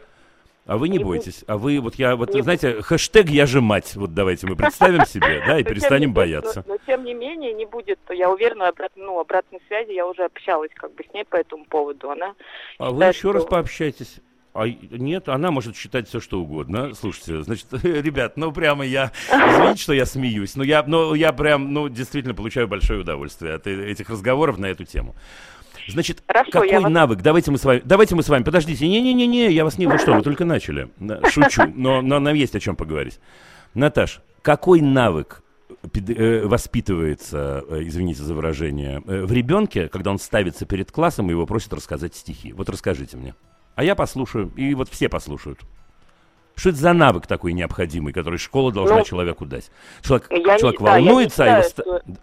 А вы не бу- бойтесь. А вы, вот я, вот, Не знаете, хэштег «Я же мать». Вот давайте мы представим себе, да, и тем перестанем не- бояться. Но, но тем не менее не будет, я уверена, обрат, ну, обратной связи, я уже общалась как бы с ней по этому поводу. Она А вы еще раз что- пообщайтесь. А нет, она может считать все, что угодно. Слушайте, значит, ребят, ну прямо я, извините, что я смеюсь, но я, но я прям, ну, действительно получаю большое удовольствие от э- этих разговоров на эту тему. Значит, Хорошо, какой вас- навык? Давайте мы с вами, давайте мы с вами, подождите, не-не-не-не, я вас не, вы что, мы только начали. Шучу, но, но нам есть о чем поговорить. Наташ, какой навык э, воспитывается, э, извините за выражение, э, в ребенке, когда он ставится перед классом и его просят рассказать стихи? Вот расскажите мне. А я послушаю, и вот все послушают. Что это за навык такой необходимый, который школа должна Ну, человеку дать? Человек, Я не- человек да, я не волнуется, а его... считаю, что-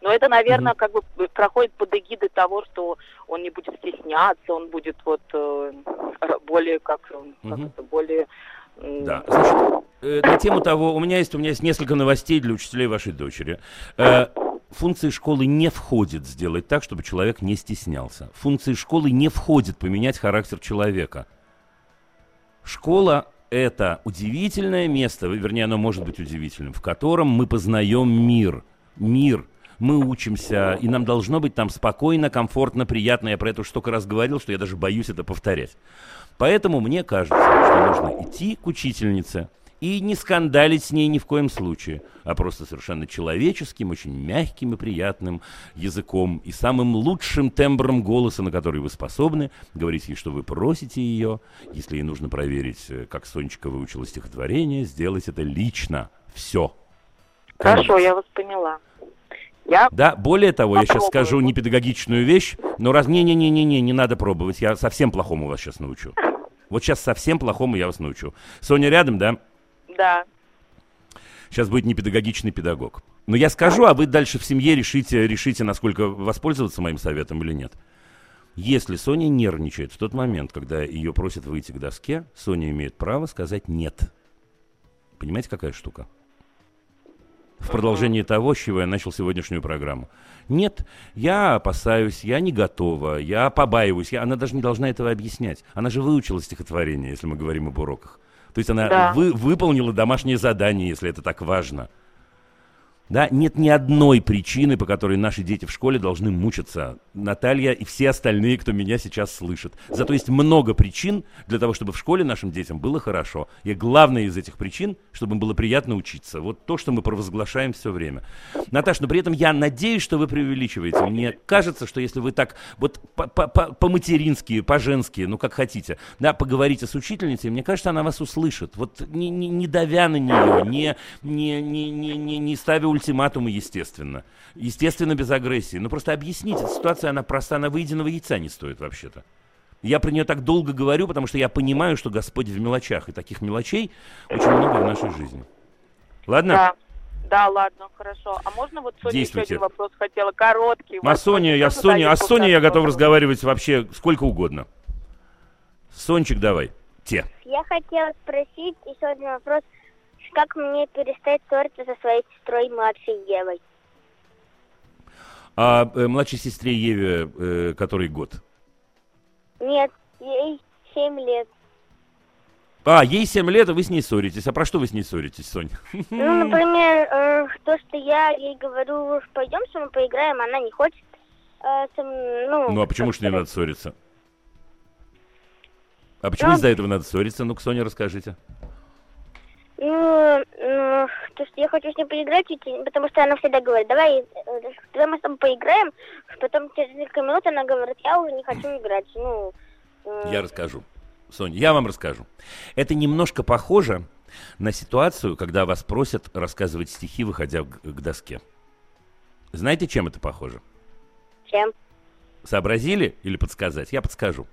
Но это, наверное, как бы проходит под эгидой того, что он не будет стесняться, он будет вот э, более как, э, как это, более Да, значит, э, на тему того, у меня есть, у меня есть несколько новостей для учителей вашей дочери. Э, функции школы не входит сделать так, чтобы человек не стеснялся. Функции школы не входит поменять характер человека. Школа это удивительное место, вернее, оно может быть удивительным, в котором мы познаем мир. Мир. Мы учимся, и нам должно быть там спокойно, комфортно, приятно. Я про это уже столько раз говорил, что я даже боюсь это повторять. Поэтому мне кажется, что нужно идти к учительнице и не скандалить с ней ни в коем случае, а просто совершенно человеческим, очень мягким и приятным языком и самым лучшим тембром голоса, на который вы способны, говорить ей, что вы просите ее. Если ей нужно проверить, э, как Сонечка выучила стихотворение, сделать это лично. Все. Хорошо, я вас поняла. Я Да, более того, я сейчас Попробую. скажу непедагогичную вещь, но раз... Не-не-не-не-не, не надо пробовать, я совсем плохому вас сейчас научу. Вот сейчас совсем плохому я вас научу. Соня рядом, да? да. Сейчас будет непедагогичный педагог. Но я скажу, а вы дальше в семье решите, решите, насколько воспользоваться моим советом или нет. Если Соня нервничает в тот момент, когда ее просят выйти к доске, Соня имеет право сказать «нет». Понимаете, какая штука? В продолжении того, с чего я начал сегодняшнюю программу. Нет, я опасаюсь, я не готова, я побаиваюсь. Я, она даже не должна этого объяснять. Она же выучила стихотворение, если мы говорим об уроках. То есть она Да. вы- выполнила домашнее задание, если это так важно. Да, нет ни одной причины, по которой наши дети в школе должны мучиться. Наталья и все остальные, кто меня сейчас слышит. Зато есть много причин для того, чтобы в школе нашим детям было хорошо. И главная из этих причин, чтобы им было приятно учиться. Вот то, что мы провозглашаем все время. Наташ, но при этом я надеюсь, что вы преувеличиваете. Мне кажется, что если вы так вот по- по- по- по-матерински, по-женски, ну как хотите, да, поговорите с учительницей, мне кажется, она вас услышит. Вот не, не, не давя на нее, не, не, не, не, не, не ставя ультиматумы, естественно. Естественно, без агрессии. Но просто объясните, ситуация, она проста, она выеденного яйца не стоит вообще-то. Я про нее так долго говорю, потому что я понимаю, что Господь в мелочах, и таких мелочей очень много в нашей жизни. Ладно? Да. Да, ладно, хорошо. А можно вот Соня еще один вопрос хотела, короткий. А Соня, я с Тоже Соней, а задать с Соней я готов разговаривать вообще сколько угодно. Сончик, давай. Те. Я хотела спросить еще один вопрос. Как мне перестать ссориться со своей сестрой младшей Евой? А э, младшей сестре Еве, э, который год? Нет, ей семь лет. А, ей 7 лет, а вы с ней ссоритесь. А про что вы с ней ссоритесь, Соня? Ну, например, э, то, что я ей говорю, пойдем со мной поиграем, она не хочет. э, со ну, Ну, а почему как ж не надо ссориться? А почему Ну, из-за этого надо ссориться? Ну-ка, Соня, расскажите. Ну, ну, то, что я хочу с ней поиграть, потому что она всегда говорит, давай, э, давай мы с тобой поиграем. Потом через несколько минут она говорит, я уже не хочу играть. Ну, э, Я расскажу. Соня, я вам расскажу. Это немножко похоже на ситуацию, когда вас просят рассказывать стихи, выходя к доске. Знаете, чем это похоже? чем? Сообразили или подсказать? Я подскажу.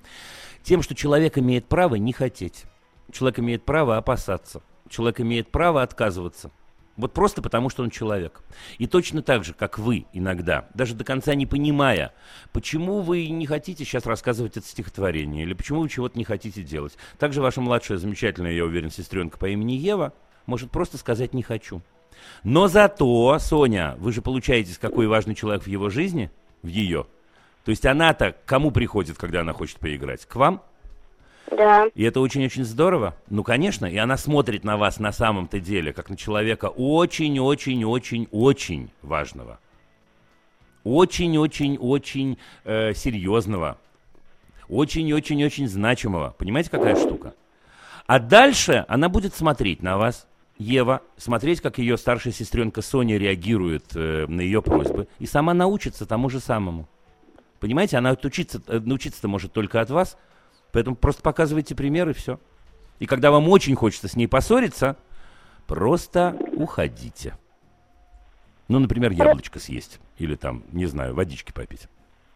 Тем, что человек имеет право не хотеть. Человек имеет право опасаться. Человек имеет право отказываться. Вот просто потому, что он человек. И точно так же, как вы иногда, даже до конца не понимая, почему вы не хотите сейчас рассказывать это стихотворение, или почему вы чего-то не хотите делать. Также ваша младшая, замечательная, я уверен, сестренка по имени Ева, может просто сказать «не хочу». Но зато, Соня, вы же получаетесь, какой важный человек в его жизни, в ее. То есть она-то кому приходит, когда она хочет поиграть? К вам? Да. И это очень-очень здорово. Ну, конечно, и она смотрит на вас на самом-то деле, как на человека очень-очень-очень-очень важного. Очень-очень-очень э, серьезного. Очень-очень-очень значимого. Понимаете, какая штука? А дальше она будет смотреть на вас, Ева, смотреть, как ее старшая сестренка Соня реагирует э, на ее просьбы, и сама научится тому же самому. Понимаете, она учиться, э, научиться-то может только от вас, поэтому просто показывайте пример и все. И когда вам очень хочется с ней поссориться, просто уходите. Ну, например, яблочко съесть. Или там, не знаю, водички попить.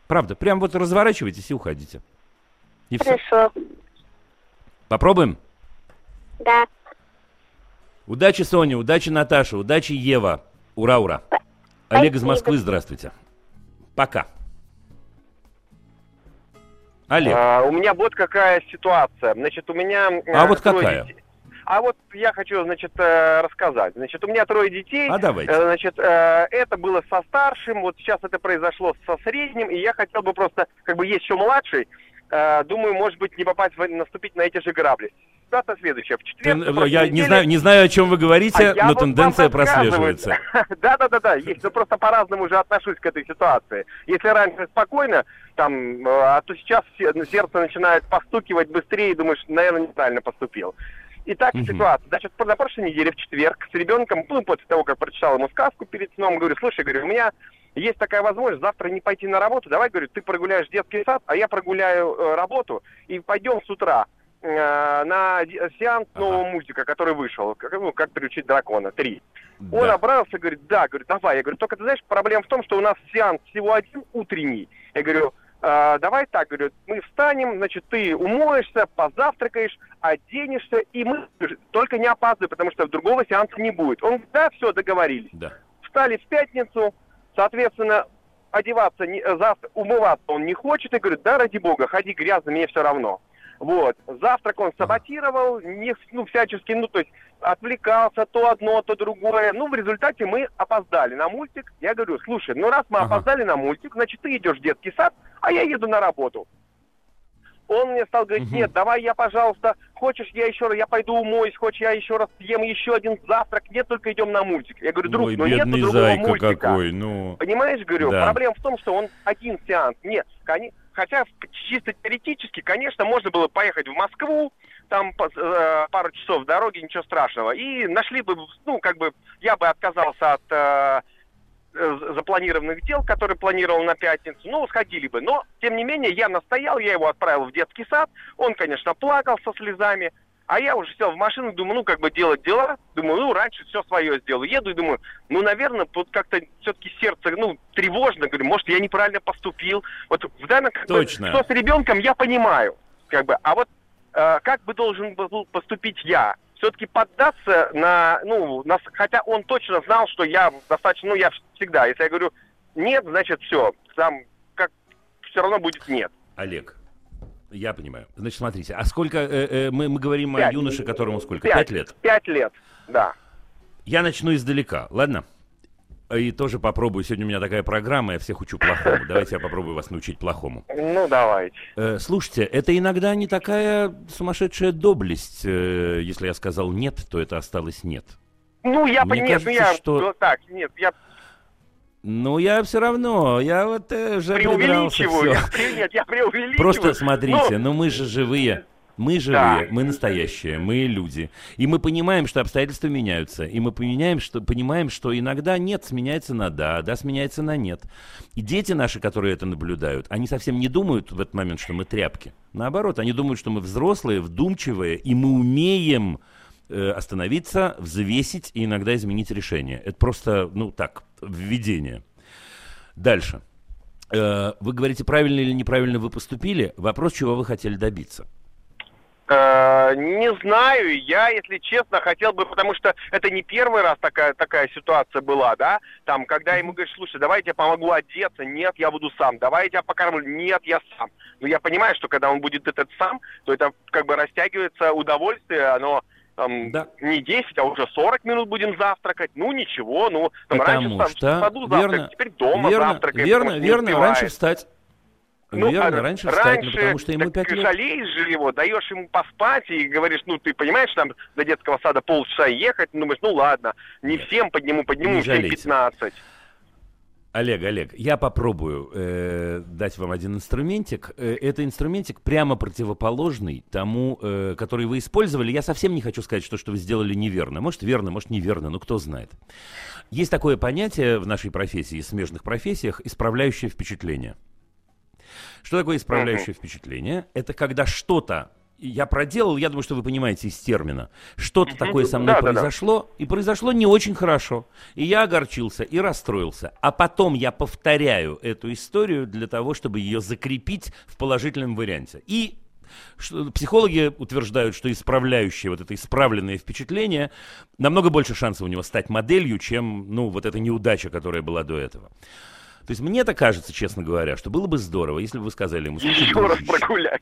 Правда, прям вот разворачивайтесь и уходите. И все. Хорошо. Попробуем? Да. Удачи, Соня, удачи, Наташа, удачи, Ева. Ура, ура. Олег из Спасибо. Москвы, здравствуйте. Пока. Олег, А, у меня вот какая ситуация. Значит, у меня... А вот трое какая? детей. А вот я хочу, значит, э, рассказать. Значит, у меня трое детей. а давайте. Э, Значит, э, это было со старшим, вот сейчас это произошло со средним, и я хотел бы просто, как бы есть еще младший, э, думаю, может быть, не попасть, в, наступить на эти же грабли. Ситуация следующая. В четверг... Тен- на прошлой Я не неделе- знаю, не знаю, о чем вы говорите, а но тенденция прослеживается. Да-да-да-да, есть, но просто по-разному уже отношусь к этой ситуации. Если раньше спокойно, там, э, а то сейчас се- ну, сердце начинает постукивать быстрее, и думаешь, наверное, неправильно поступил. Итак, Мгм. ситуация. Значит, на прошлой неделе в четверг с ребенком, ну, после того, как прочитал ему сказку перед сном, говорю, слушай, говорю, у меня есть такая возможность завтра не пойти на работу, давай, говорю, ты прогуляешь детский сад, а я прогуляю э, работу, и пойдем с утра э, на сеанс Ага. нового мультика, который вышел, как, ну, как приучить дракона, три. Он Да. обрадовался, говорит, да, говорит, давай. Я говорю, только ты знаешь, проблема в том, что у нас сеанс всего один утренний. Я говорю, «А, давай так, говорю, мы встанем, значит, ты умоешься, позавтракаешь, оденешься, и мы только не опаздывай, потому что другого сеанса не будет. Он говорит, да, все, договорились. Да. Встали в пятницу, соответственно, одеваться, не- завтра, умываться он не хочет, и говорит, да, ради бога, ходи грязно, мне все равно. Вот. Завтрак он саботировал, не, ну, всячески, ну, то есть отвлекался то одно, то другое. Ну, в результате мы опоздали на мультик. Я говорю, слушай, ну, раз мы Ага. опоздали на мультик, значит, ты идешь в детский сад, а я еду на работу. Он мне стал говорить, Мгм. нет, давай я, пожалуйста, хочешь, я еще раз, я пойду умоюсь, хочешь, я еще раз съем еще один завтрак, нет, только идем на мультик. Я говорю, друг, Ой, ну нет другого зайка мультика. какой, ну... Понимаешь, говорю, Да. проблема в том, что он один сеанс. Нет, кони- хотя чисто теоретически, конечно, можно было поехать в Москву, там э, пару часов дороги, ничего страшного. И нашли бы, ну, как бы, я бы отказался от э, э, запланированных дел, которые планировал на пятницу, ну, сходили бы. Но, тем не менее, я настоял, я его отправил в детский сад, он, конечно, плакал со слезами, а я уже сел в машину, думаю, ну, как бы делать дела, думаю, ну, раньше все свое сделаю. Еду и думаю, ну, наверное, тут как-то все-таки сердце, ну, тревожно, говорю, может, я неправильно поступил. Вот в данном, как бы, Точно. что с ребенком, я понимаю, как бы, а вот э, как бы должен был поступить я? Все-таки поддаться на, ну, на, хотя он точно знал, что я достаточно, ну, я всегда, если я говорю нет, значит, все, там, как, все равно будет нет. Олег, я понимаю. Значит, смотрите, а сколько... э, э, мы, мы говорим о Пять. юноше, которому сколько? Пять. Пять лет? Пять лет, да. Я начну издалека, ладно? И тоже попробую. Сегодня у меня такая программа, я всех учу плохому. Давайте я попробую вас научить плохому. Ну, давайте. Э, слушайте, это иногда не такая сумасшедшая доблесть. Э, если я сказал нет, то это осталось нет. Ну, я понимаю, ну, я, что- ну, так, нет, я Ну, я все равно, я вот э, уже придрался, всё. я, нет, я преувеличиваю. Просто смотрите, Ну, ну мы же живые. Мы живые, Да. мы настоящие, мы люди. И мы понимаем, что обстоятельства меняются. И мы понимаем, что, понимаем, что иногда нет сменяется на да, да сменяется на нет. И дети наши, которые это наблюдают, они совсем не думают в этот момент, что мы тряпки. Наоборот, они думают, что мы взрослые, вдумчивые, и мы умеем э, остановиться, взвесить и иногда изменить решение. Это просто, ну так, введение. Дальше. Э, Вы говорите, правильно или неправильно вы поступили. Вопрос, чего вы хотели добиться. Э, Не знаю, я, если честно, хотел бы, потому что это не первый раз такая, такая ситуация была, да, там, когда ему говоришь, слушай, давай я тебе помогу одеться, нет, я буду сам, давай я тебя покормлю, нет, я сам. Но я понимаю, что когда он будет этот сам, то это как бы растягивается удовольствие, оно там, Да. не 10, а уже 40 минут будем завтракать, ну ничего, ну, там, Потому раньше са- в что, саду верно, завтрак, теперь дома верно, завтракаем, верно, что верно, раньше встать. Ну, Верно, а раньше встать, ну, потому что ему так пять ты лет. жалеешь же его, даешь ему поспать и говоришь, ну, ты понимаешь, там до детского сада полчаса ехать, думаешь, ну, ладно, не всем подниму, подниму Не всем жалейте. 15. Олег, Олег, я попробую э, дать вам один инструментик. Э, это инструментик прямо противоположный тому, э, который вы использовали. Я совсем не хочу сказать, что, что вы сделали неверно. Может, верно, может, неверно, но кто знает. Есть такое понятие в нашей профессии, и смежных профессиях, исправляющее впечатление. Что такое исправляющее впечатление? Это когда что-то я проделал, я думаю, что вы понимаете из термина. Что-то такое со мной Да, да, да. произошло, и произошло не очень хорошо. И я огорчился, и расстроился. А потом я повторяю эту историю для того, чтобы ее закрепить в положительном варианте. И что- психологи утверждают, что исправляющее, вот это исправленное впечатление, намного больше шансов у него стать моделью, чем, ну, вот эта неудача, которая была до этого. То есть мне-то кажется, честно говоря, что было бы здорово, если бы вы сказали ему, «Слушай, Еще раз дружище, прогулять.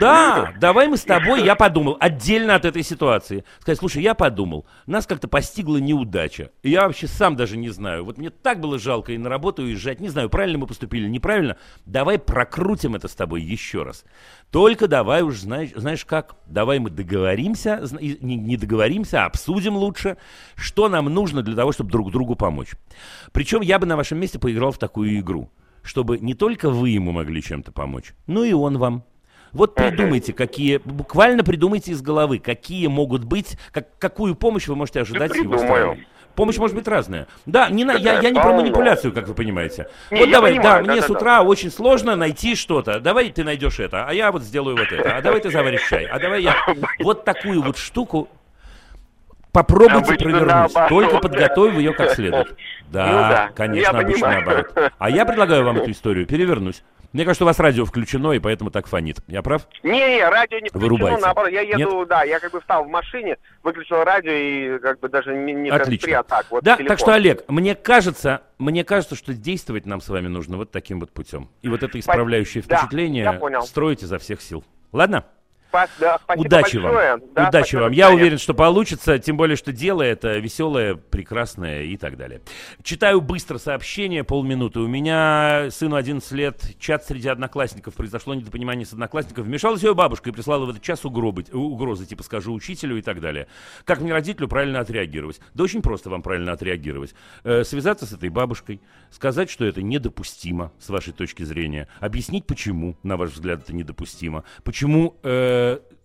да, давай мы с тобой, я подумал, отдельно от этой ситуации. Сказать, слушай, я подумал, нас как-то постигла неудача. И я вообще сам даже не знаю. Вот мне так было жалко и на работу уезжать. Не знаю, правильно мы поступили, неправильно. Давай прокрутим это с тобой еще раз. Только давай уж, знаешь, знаешь как, давай мы договоримся, не, не договоримся, а обсудим лучше, что нам нужно для того, чтобы друг другу помочь. Причем я бы на вашем месте поиграл в такую игру, чтобы не только вы ему могли чем-то помочь, но и он вам. Вот придумайте, какие, буквально придумайте из головы, какие могут быть, как, какую помощь вы можете ожидать с его стороны. Помощь может быть разная. Да, не на, я, я не про Полно. манипуляцию, как вы понимаете. Не, вот давай, понимаю, да, мне с да-да-да. утра очень сложно найти что-то. Давай ты найдешь это, а я вот сделаю вот это. А давай ты заваришь чай. А давай я вот такую вот штуку попробуйте Обычно провернуть. наоборот. Только подготовив ее как следует. Да, Ну да, конечно, я обычно понимаю. наоборот. А я предлагаю вам эту историю перевернуть. Мне кажется, у вас радио включено, и поэтому так фонит. Я прав? Не-не, радио не включено, Вырубайте. наоборот, я еду, да, я как бы встал в машине, выключил радио и как бы даже не, не Отлично. hands-free, а так, вот да, телефон. так что, Олег, мне кажется, мне кажется, что действовать нам с вами нужно вот таким вот путем. И вот это исправляющее Да, впечатление понял. строить изо всех сил. Ладно? Да, Удачи вам. большое. Да, Удачи вам. Я уверен, что получится, тем более, что дело это веселое, прекрасное и так далее. Читаю быстро сообщение, полминуты. У меня сыну 11 лет, чат среди одноклассников. Произошло недопонимание с одноклассников. Вмешалась ее бабушка и прислала в этот час угробы, угрозы, типа скажу учителю и так далее. Как мне родителю правильно отреагировать? Да очень просто вам правильно отреагировать. Э, связаться с этой бабушкой, сказать, что это недопустимо с вашей точки зрения, объяснить, почему, на ваш взгляд, это недопустимо, почему э,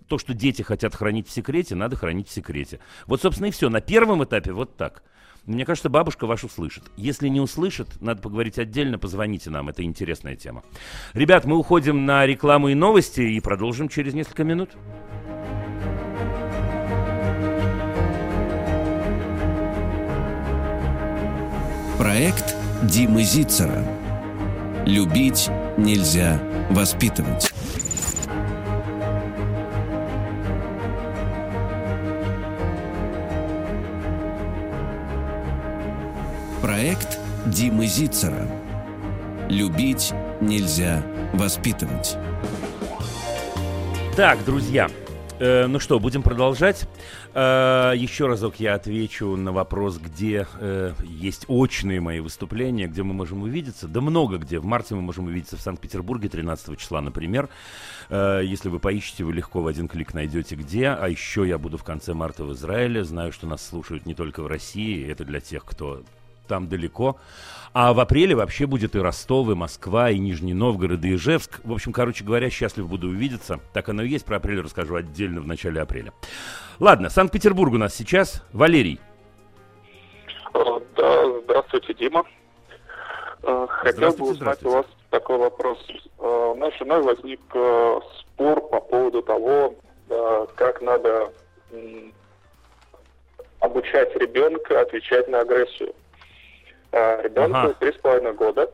то, что дети хотят хранить в секрете, надо хранить в секрете. Вот, собственно, и все. На первом этапе вот так. Мне кажется, бабушка вас услышит. Если не услышит, надо поговорить отдельно, позвоните нам, это интересная тема. Ребят, мы уходим на рекламу и новости и продолжим через несколько минут. Проект Димы Зицера. Любить нельзя воспитывать. Проект Димы Зицера. Любить нельзя воспитывать. Так, друзья, э, ну что, будем продолжать. Э, еще разок я отвечу на вопрос, где э, есть очные мои выступления, где мы можем увидеться. Да много где. В марте мы можем увидеться в Санкт-Петербурге 13 числа, например. Э, если вы поищете, вы легко в один клик найдете где. А еще я буду в конце марта в Израиле. Знаю, что нас слушают не только в России. Это для тех, кто там далеко. А в апреле вообще будет и Ростов, и Москва, и Нижний Новгород, и Ижевск. В общем, короче говоря, счастлив буду увидеться. Так оно и есть. Про апрель расскажу отдельно в начале апреля. Ладно, Санкт-Петербург у нас сейчас. Валерий. Э, Да, здравствуйте, Дима. Э, Хотел бы узнать у вас такой вопрос. Э, У нас с женой возник спор по поводу того, как надо обучать ребенка отвечать на агрессию. Э, Ребенку три с половиной года,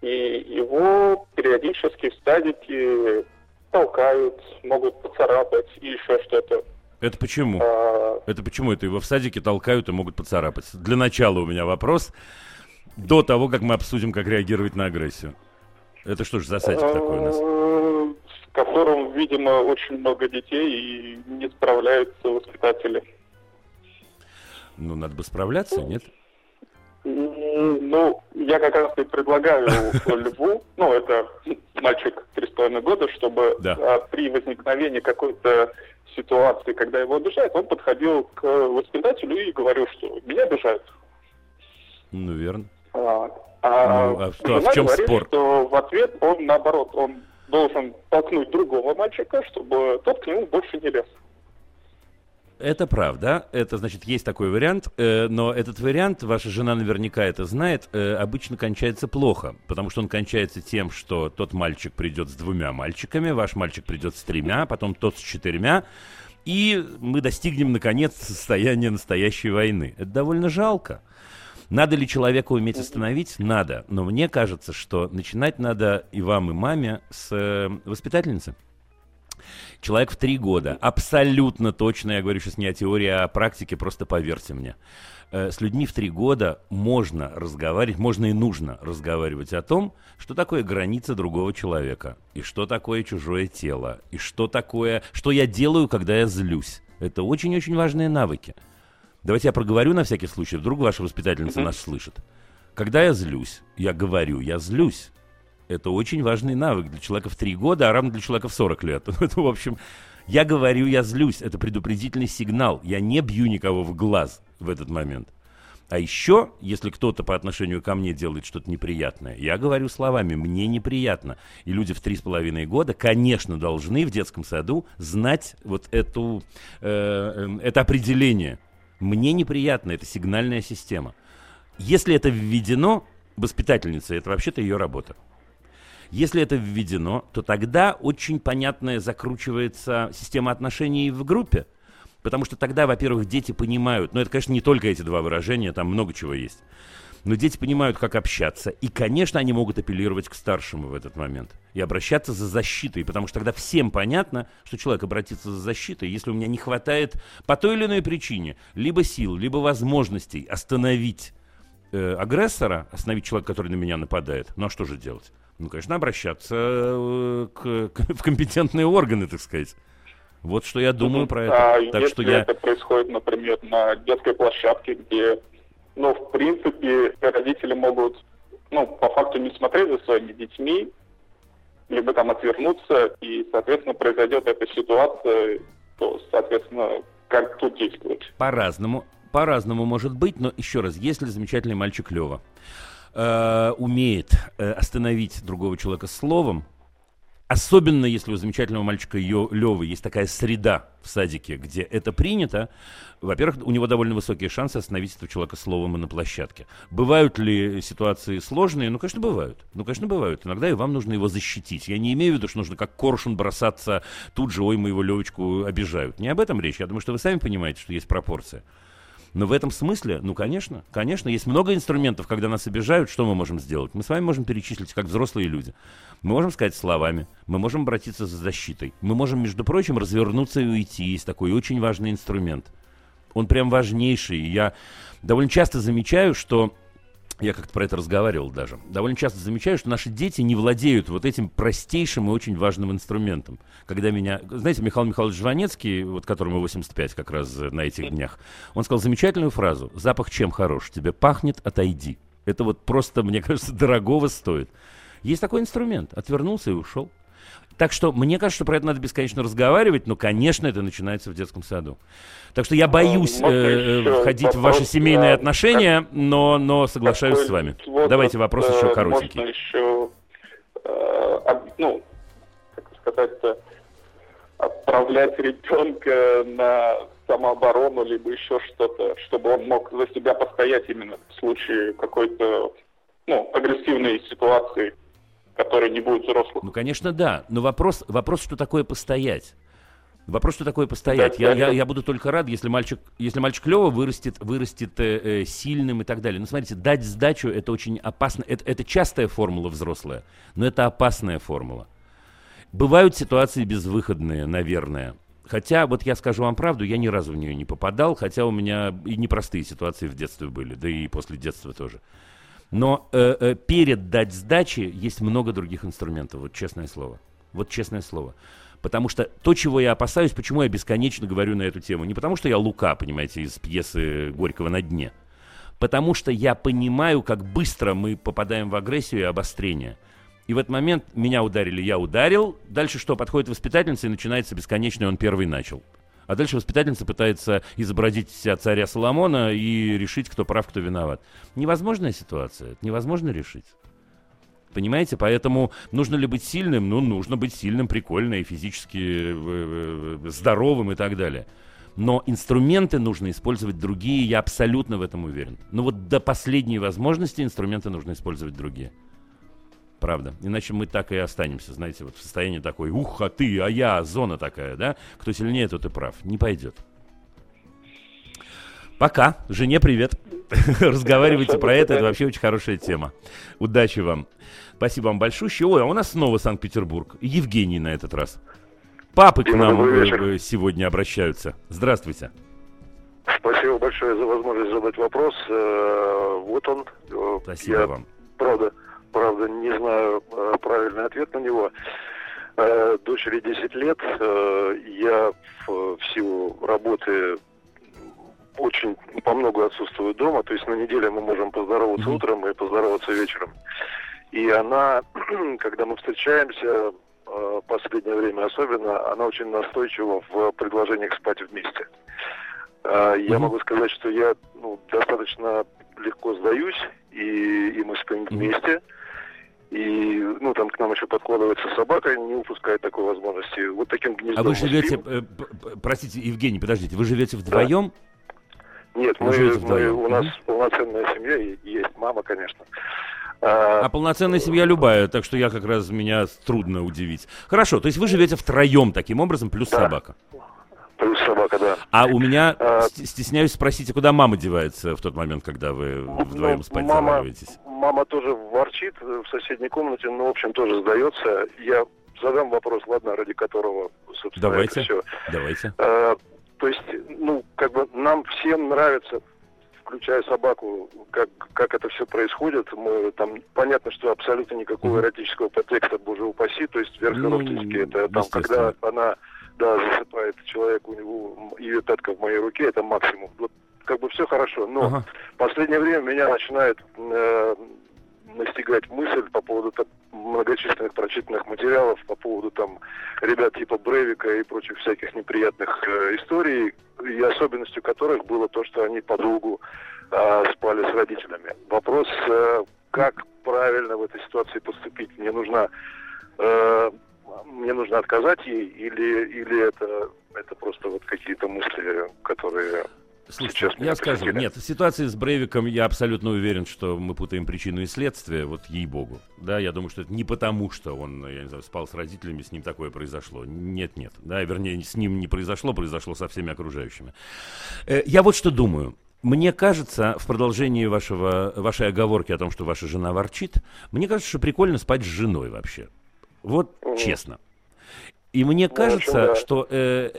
и его периодически в садике толкают, могут поцарапать и еще что-то. Это почему? Э, Это почему это его в садике толкают и могут поцарапать? Для начала у меня вопрос. До того, как мы обсудим, как реагировать на агрессию. Это что же за садик такой у нас? Э, В котором, видимо, очень много детей и не справляются воспитатели. Ну, надо бы справляться, нет? Ну, я как раз и предлагаю Льву, ну, это мальчик три с половиной года, чтобы Да. а, при возникновении какой-то ситуации, когда его обижают, он подходил к воспитателю и говорил, что меня обижают. Ну, верно. А, а Ну, а что, а в чем говорит, спор? что в ответ он, наоборот, он должен толкнуть другого мальчика, чтобы тот к нему больше не лез. Это правда. Это значит, есть такой вариант, э, но этот вариант, ваша жена наверняка это знает, э, обычно кончается плохо, потому что он кончается тем, что тот мальчик придет с двумя мальчиками, ваш мальчик придет с тремя, потом тот с четырьмя, и мы достигнем, наконец, состояния настоящей войны. Это довольно жалко. Надо ли человека уметь остановить? Надо. Но мне кажется, что начинать надо и вам, и маме с э, воспитательницы. Человек в три года, абсолютно точно, я говорю сейчас не о теории, а о практике, просто поверьте мне. Э, С людьми в три года можно разговаривать, можно и нужно разговаривать о том, что такое граница другого человека, и что такое чужое тело, и что такое, что я делаю, когда я злюсь. Это очень-очень важные навыки. Давайте я проговорю на всякий случай, вдруг ваша воспитательница нас слышит. Когда я злюсь, я говорю, я злюсь. Это очень важный навык для человека в 3 года, а равно для человека в 40 лет. Это, в общем, я говорю, я злюсь. Это предупредительный сигнал. Я не бью никого в глаз в этот момент. А еще, если кто-то по отношению ко мне делает что-то неприятное, я говорю словами «мне неприятно». И люди в три с половиной года, конечно, должны в детском саду знать вот эту, э, э, это определение. «Мне неприятно» — это сигнальная система. Если это введено воспитательницей, это вообще-то ее работа. Если это введено, то тогда очень понятная закручивается система отношений в группе. Потому что тогда, во-первых, дети понимают, ну это, конечно, не только эти два выражения, там много чего есть. Но дети понимают, как общаться. И, конечно, они могут апеллировать к старшему в этот момент. И обращаться за защитой. Потому что тогда всем понятно, что человек обратится за защитой, если у меня не хватает по той или иной причине либо сил, либо возможностей остановить э, агрессора, остановить человека, который на меня нападает. Ну а что же делать? Ну, конечно, обращаться э, к, к- в компетентные органы, так сказать. Вот что я думаю про это. А так если что я... это происходит, например, на детской площадке, где, ну, в принципе, родители могут, ну, по факту не смотреть за своими детьми, либо там отвернуться, и, соответственно, произойдет эта ситуация, то, соответственно, как тут действовать? По-разному. По-разному может быть, но еще раз, если замечательный мальчик Лева э, умеет э, остановить другого человека словом, особенно если у замечательного мальчика Ё- Левы есть такая среда в садике, где это принято, во-первых, у него довольно высокие шансы остановить этого человека словом и на площадке. Бывают ли ситуации сложные? Ну, конечно, бывают. Ну, конечно, бывают. Иногда и вам нужно его защитить. Я не имею в виду, что нужно как коршун бросаться тут же, ой, моего Левочку обижают. Не об этом речь. Я думаю, что вы сами понимаете, что есть пропорция. Но в этом смысле, ну, конечно, конечно, есть много инструментов, когда нас обижают, что мы можем сделать? Мы с вами можем перечислить, как взрослые люди. Мы можем сказать словами, мы можем обратиться за защитой. Мы можем, между прочим, развернуться и уйти. Есть такой очень важный инструмент. Он прям важнейший. Я довольно часто замечаю, что я как-то про это разговаривал даже. Довольно часто замечаю, что наши дети не владеют вот этим простейшим и очень важным инструментом. Когда меня... Знаете, Михаил Михайлович Жванецкий, вот которому 85 как раз на этих днях, он сказал замечательную фразу «Запах чем хорош? Тебе пахнет? Отойди». Это вот просто, мне кажется, дорогого стоит. Есть такой инструмент. Отвернулся и ушел. Так что мне кажется, что про это надо бесконечно разговаривать, но, конечно, это начинается в детском саду. Так что я боюсь можно э, еще входить в ваши семейные а, отношения, но, но соглашаюсь с вами. возраст, Давайте вопрос э, еще коротенький. Можно еще, э, ну, как сказать-то, отправлять ребенка на самооборону, либо еще что-то, чтобы он мог за себя постоять именно в случае какой-то, ну, агрессивной ситуации, которой не будет взрослых. Ну, конечно, да. Но вопрос, вопрос, что такое постоять. Вопрос, что такое постоять. Да, Я, да, я, да. я буду только рад, если мальчик, если мальчик Лева вырастет, вырастет э, э, сильным и так далее. Но смотрите, дать сдачу это очень опасно. Это, это частая формула взрослая, но это опасная формула. Бывают ситуации безвыходные, наверное. Хотя, вот я скажу вам правду, я ни разу в нее не попадал, хотя у меня и непростые ситуации в детстве были, да и после детства тоже. Но э, э, перед дать сдачи есть много других инструментов, вот честное слово. Вот честное слово. Потому что то, чего я опасаюсь, почему я бесконечно говорю на эту тему, не потому что я Лука, понимаете, из пьесы Горького «На дне», Потому что я понимаю, как быстро мы попадаем в агрессию и обострение. И в этот момент меня ударили, я ударил. Дальше что? Подходит воспитательница и начинается бесконечный «он первый начал». А дальше воспитательница пытается изобразить себя царя Соломона и решить, кто прав, кто виноват. Невозможная ситуация. Это невозможно решить. Понимаете? Поэтому нужно ли быть сильным? Ну, нужно быть сильным, прикольно и физически э, э, здоровым и так далее. Но инструменты нужно использовать другие, я абсолютно в этом уверен. Но вот до последней возможности инструменты нужно использовать другие. Правда. Иначе мы так и останемся, знаете, вот в состоянии такой, ух, а ты, а я, зона такая, да? Кто сильнее, тот и прав. Не пойдет. Пока. Жене привет. Разговаривайте про это, это вообще очень хорошая тема. Удачи вам. Спасибо вам большое. Ой, а у нас снова Санкт-Петербург. Евгений на этот раз. Папы к нам э, сегодня обращаются. Здравствуйте. Спасибо большое за возможность задать вопрос. Э, вот он. Э, Спасибо Я, вам. Правда, правда, не знаю правильный ответ на него. Дочери 10 лет. Я в силу работы очень по много отсутствую дома. То есть на неделе мы можем поздороваться mm-hmm. утром и поздороваться вечером. И она, когда мы встречаемся, э, последнее время особенно, она очень настойчива в предложениях спать вместе. Э, я могу сказать, что я ну, достаточно легко сдаюсь, и, и мы спим вместе. И, ну, там к нам еще подкладывается собака, не упускает такой возможности. Вот таким гнездом. А вы живете, э, простите, Евгений, подождите, вы живете вдвоем? Да. Нет, мы, мы, у нас полноценная семья, и есть мама, конечно. А, а полноценная семья любая, так что я как раз меня трудно удивить. Хорошо, то есть вы живете втроем таким образом, плюс да. собака. Плюс собака, да. А у меня, а... стесняюсь спросить, куда мама девается в тот момент, когда вы вдвоем ну, спать мама, заваливаетесь? Мама тоже ворчит в соседней комнате, но, в общем, тоже сдается. Я задам вопрос, ладно, ради которого, собственно, давайте, это все. Давайте. А, то есть, ну, как бы нам всем нравится включая собаку, как, как это все происходит. Мы, там понятно, что абсолютно никакого эротического подтекста, боже упаси, то есть верхоrodственники, ну, это там, когда она да, засыпает человек, у него ее пятка в моей руке, это максимум. Вот бы все хорошо, но ага. в последнее время меня начинает э, настигать мысль по поводу так, многочисленных прочитанных материалов, по поводу там ребят типа Брейвика и прочих всяких неприятных э, историй, и особенностью которых было то, что они подолгу э, спали с родителями. Вопрос, э, как правильно в этой ситуации поступить? Мне нужно э, мне нужно отказать ей или или это это просто вот какие-то мысли, которые Слушайте, я скажу, посетили. нет, в ситуации с Брейвиком я абсолютно уверен, что мы путаем причину и следствие, вот ей-богу. Да, я думаю, что это не потому, что он, я не знаю, спал с родителями, с ним такое произошло. Нет-нет, да, вернее, с ним не произошло, произошло со всеми окружающими. Э, я вот что думаю. Мне кажется, в продолжении вашего, вашей оговорки о том, что ваша жена ворчит, мне кажется, что прикольно спать с женой вообще. Вот честно. И мне ну, кажется, общем, да. что э,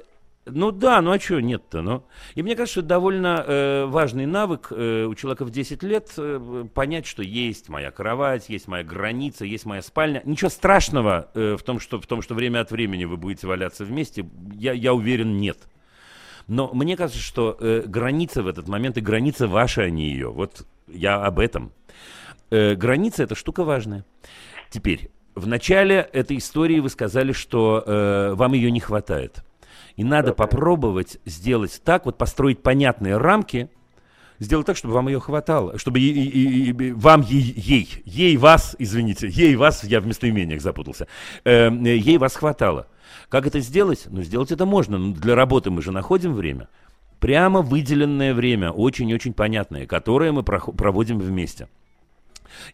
ну да, ну а что нет-то, ну. И мне кажется, это довольно э, важный навык э, у человека в 10 лет э, понять, что есть моя кровать, есть моя граница, есть моя спальня. Ничего страшного э, в, том, что, в том, что время от времени вы будете валяться вместе, я, я уверен, нет. Но мне кажется, что э, граница в этот момент, и граница ваша, а не ее. Вот я об этом. Э, граница – это штука важная. Теперь, в начале этой истории вы сказали, что э, вам ее не хватает. И надо попробовать сделать так, вот построить понятные рамки, сделать так, чтобы вам ее хватало, чтобы и, и, и, вам ей, ей, ей вас, извините, ей вас, я в местоимениях запутался, э, ей вас хватало. Как это сделать? Ну, сделать это можно, но для работы мы же находим время. Прямо выделенное время, очень-очень понятное, которое мы проводим вместе.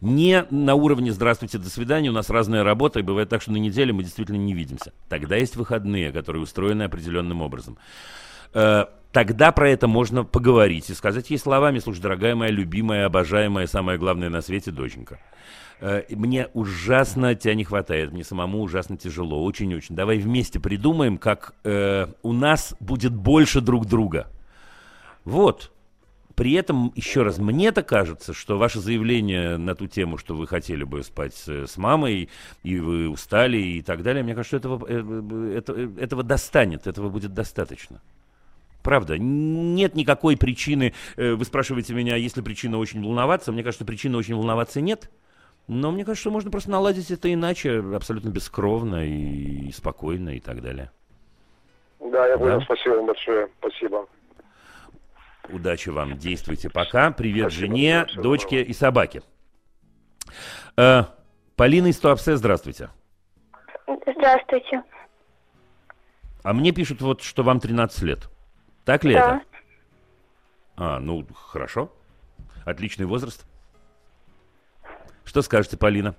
Не на уровне «здравствуйте, до свидания», у нас разная работа, и бывает так, что на неделе мы действительно не видимся. Тогда есть выходные, которые устроены определенным образом. Э, тогда про это можно поговорить и сказать ей словами, слушай, дорогая моя, любимая, обожаемая, самое главное на свете доченька. Э, мне ужасно тебя не хватает, мне самому ужасно тяжело, очень-очень. Давай вместе придумаем, как э, у нас будет больше друг друга. Вот, при этом, еще раз, мне-то кажется, что ваше заявление на ту тему, что вы хотели бы спать с, с мамой, и вы устали и так далее, мне кажется, что этого, э, э, это, этого достанет, этого будет достаточно. правда. Нет никакой причины, э, вы спрашиваете меня, есть ли причина очень волноваться, мне кажется, причины очень волноваться нет. Но мне кажется, что можно просто наладить это иначе, абсолютно бескровно и спокойно и так далее. Да, я понял. Да? Спасибо вам большое. Спасибо. Удачи вам. Действуйте пока. Привет Спасибо, жене, дочке и собаке. Э, Полина из Туапсе, здравствуйте. Здравствуйте. А мне пишут вот, что вам 13 лет. Так ли да. это? А, ну, хорошо. Отличный возраст. Что скажете, Полина?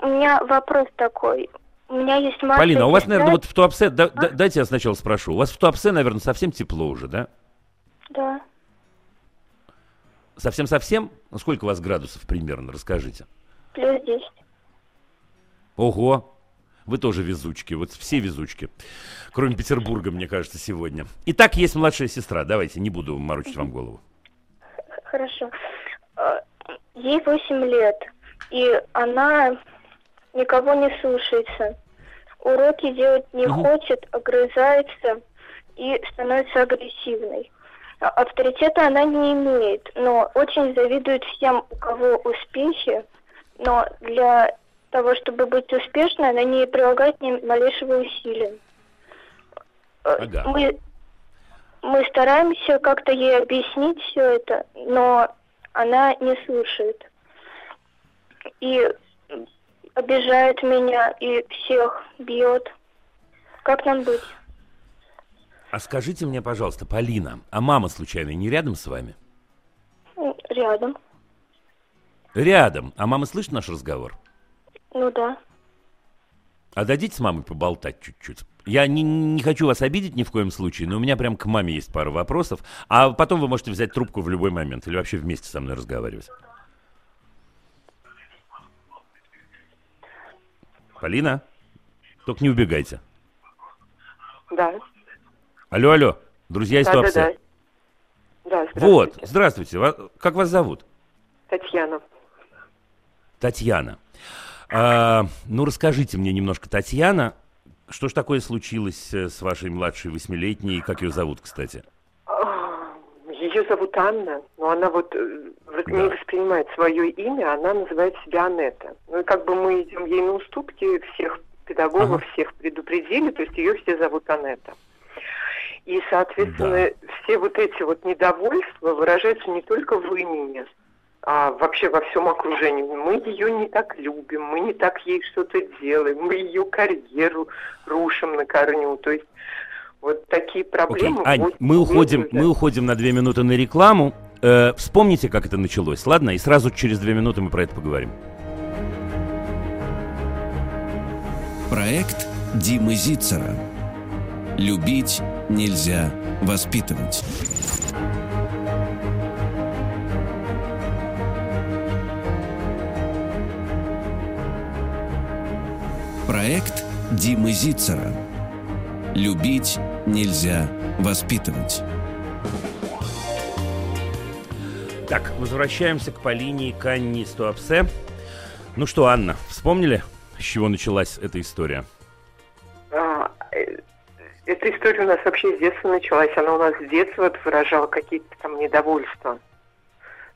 У меня вопрос такой. У меня есть масса... Полина, у вас, наверное, вот в Туапсе... Да, а? дайте я сначала спрошу. У вас в Туапсе, наверное, совсем тепло уже, да? Да. Совсем-совсем? Ну, сколько у вас градусов примерно, расскажите. Плюс 10. Ого, вы тоже везучки, вот все везучки. Кроме Петербурга, мне кажется, сегодня. Итак, есть младшая сестра. Давайте, не буду морочить вам голову. Хорошо. А, ей 8 лет, и она никого не слушается. Уроки делать не угу. хочет, огрызается и становится агрессивной. Авторитета она не имеет, но очень завидует всем, у кого успехи, но для того, чтобы быть успешной, она не прилагает ни малейшего усилия. Э, ага. Мы, мы стараемся как-то ей объяснить все это, но она не слушает. И обижает меня и всех бьет. Как нам быть? А скажите мне, пожалуйста, Полина, а мама случайно не рядом с вами? Рядом. Рядом. А мама слышит наш разговор? Ну да. А дадите с мамой поболтать чуть-чуть? Я не, не хочу вас обидеть ни в коем случае, но у меня прям к маме есть пара вопросов. А потом вы можете взять трубку в любой момент или вообще вместе со мной разговаривать. Полина, только не убегайте. Да. Алло, алло, друзья из да, Туапсе. Да, да. да, здравствуйте. Вот, здравствуйте. Как вас зовут? Татьяна. Татьяна. А, ну, расскажите мне немножко, Татьяна, что ж такое случилось э, с вашей младшей восьмилетней? Как ее зовут, кстати? Ее зовут Анна, но она вот э, да. не воспринимает свое имя, она называет себя Анетта. Ну и как бы мы идем ей на уступки, всех педагогов, ага. всех предупредили, то есть ее все зовут Анетта. И, соответственно, да. все вот эти вот недовольства выражаются не только в имени, а вообще во всем окружении. Мы ее не так любим, мы не так ей что-то делаем, мы ее карьеру рушим на корню. То есть вот такие проблемы. Okay. Ань, мы уходим, мы уходим на две минуты на рекламу. Э, вспомните, как это началось, ладно? И сразу через две минуты мы про это поговорим. Проект Димы Зицера. Любить нельзя воспитывать. Проект Димы Зицера. Любить нельзя воспитывать. Так, возвращаемся к Полине и к. Ну что, Анна, вспомнили, с чего началась эта история? Эта история у нас вообще с детства началась. Она у нас с детства выражала какие-то там недовольства.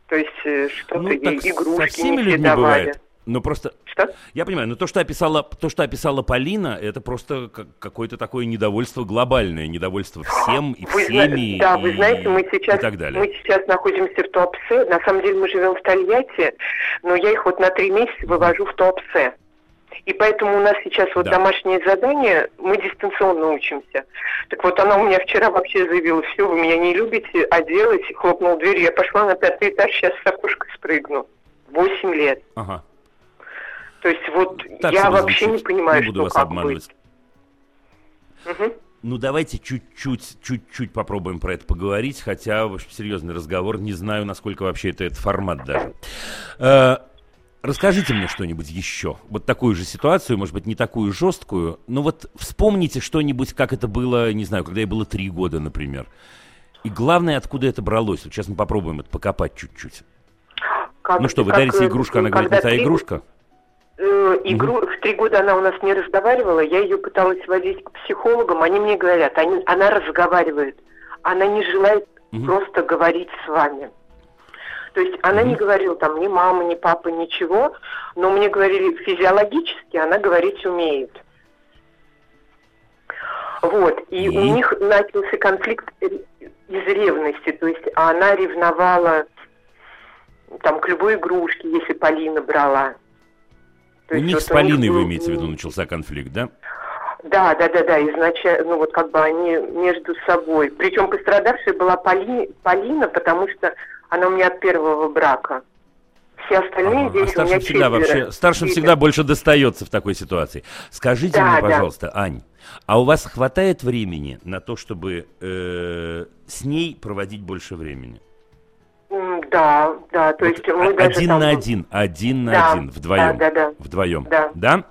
То есть э, что-то ну, ей игрушки не все давали. Бывает. Ну просто, что? я понимаю, но то, что описала, то, что описала Полина, это просто какое-то такое недовольство глобальное, недовольство всем и вы всеми. Да, и, вы знаете, мы сейчас, и так далее. мы сейчас находимся в Туапсе. На самом деле мы живем в Тольятти, но я их вот на три месяца вывожу в Туапсе. И поэтому у нас сейчас вот да. домашнее задание, мы дистанционно учимся. Так вот, она у меня вчера вообще заявила, все, вы меня не любите, а делать, хлопнул дверью. Я пошла на пятый этаж, сейчас с окошка спрыгну. Восемь лет. Ага. То есть вот так я вообще звучит. не понимаю, не буду что вас как обманывать. быть. Угу. Ну, давайте чуть-чуть, чуть-чуть попробуем про это поговорить, хотя, в общем, серьезный разговор, не знаю, насколько вообще это, это формат даже. Э, Расскажите мне что-нибудь еще. Вот такую же ситуацию, может быть, не такую жесткую, но вот вспомните что-нибудь, как это было, не знаю, когда ей было три года, например. И главное, откуда это бралось. Вот сейчас мы попробуем это покопать чуть-чуть. Как, ну что, вы как, дарите игрушку, она говорит, не та игрушка? Э, игру, угу. В три года она у нас не разговаривала, я ее пыталась водить к психологам, они мне говорят, они, она разговаривает. она не желает Мгм. просто говорить с вами. То есть она не говорила там ни мама, ни папа, ничего, но мне говорили физиологически, она говорить умеет. Вот, и, у них начался конфликт из ревности, то есть она ревновала там к любой игрушке, если Полина брала. То У есть них вот с Полиной, был- вы имеете в виду, начался конфликт, да? Да, да, да, да, изначально, ну вот как бы они между собой. Причем пострадавшая была Поли- Полина, потому что она у меня от первого брака. Все остальные А дети у старшим меня всегда четверо. вообще, старшим И- всегда больше достается в такой ситуации. Скажите Да, мне, да. пожалуйста, Ань, а у вас хватает времени на то, чтобы э, с ней проводить больше времени? Да, да, то есть мы А- даже один там- на один, один на Да, один, вдвоем. да, да, да. Вдвоем. Да. Да?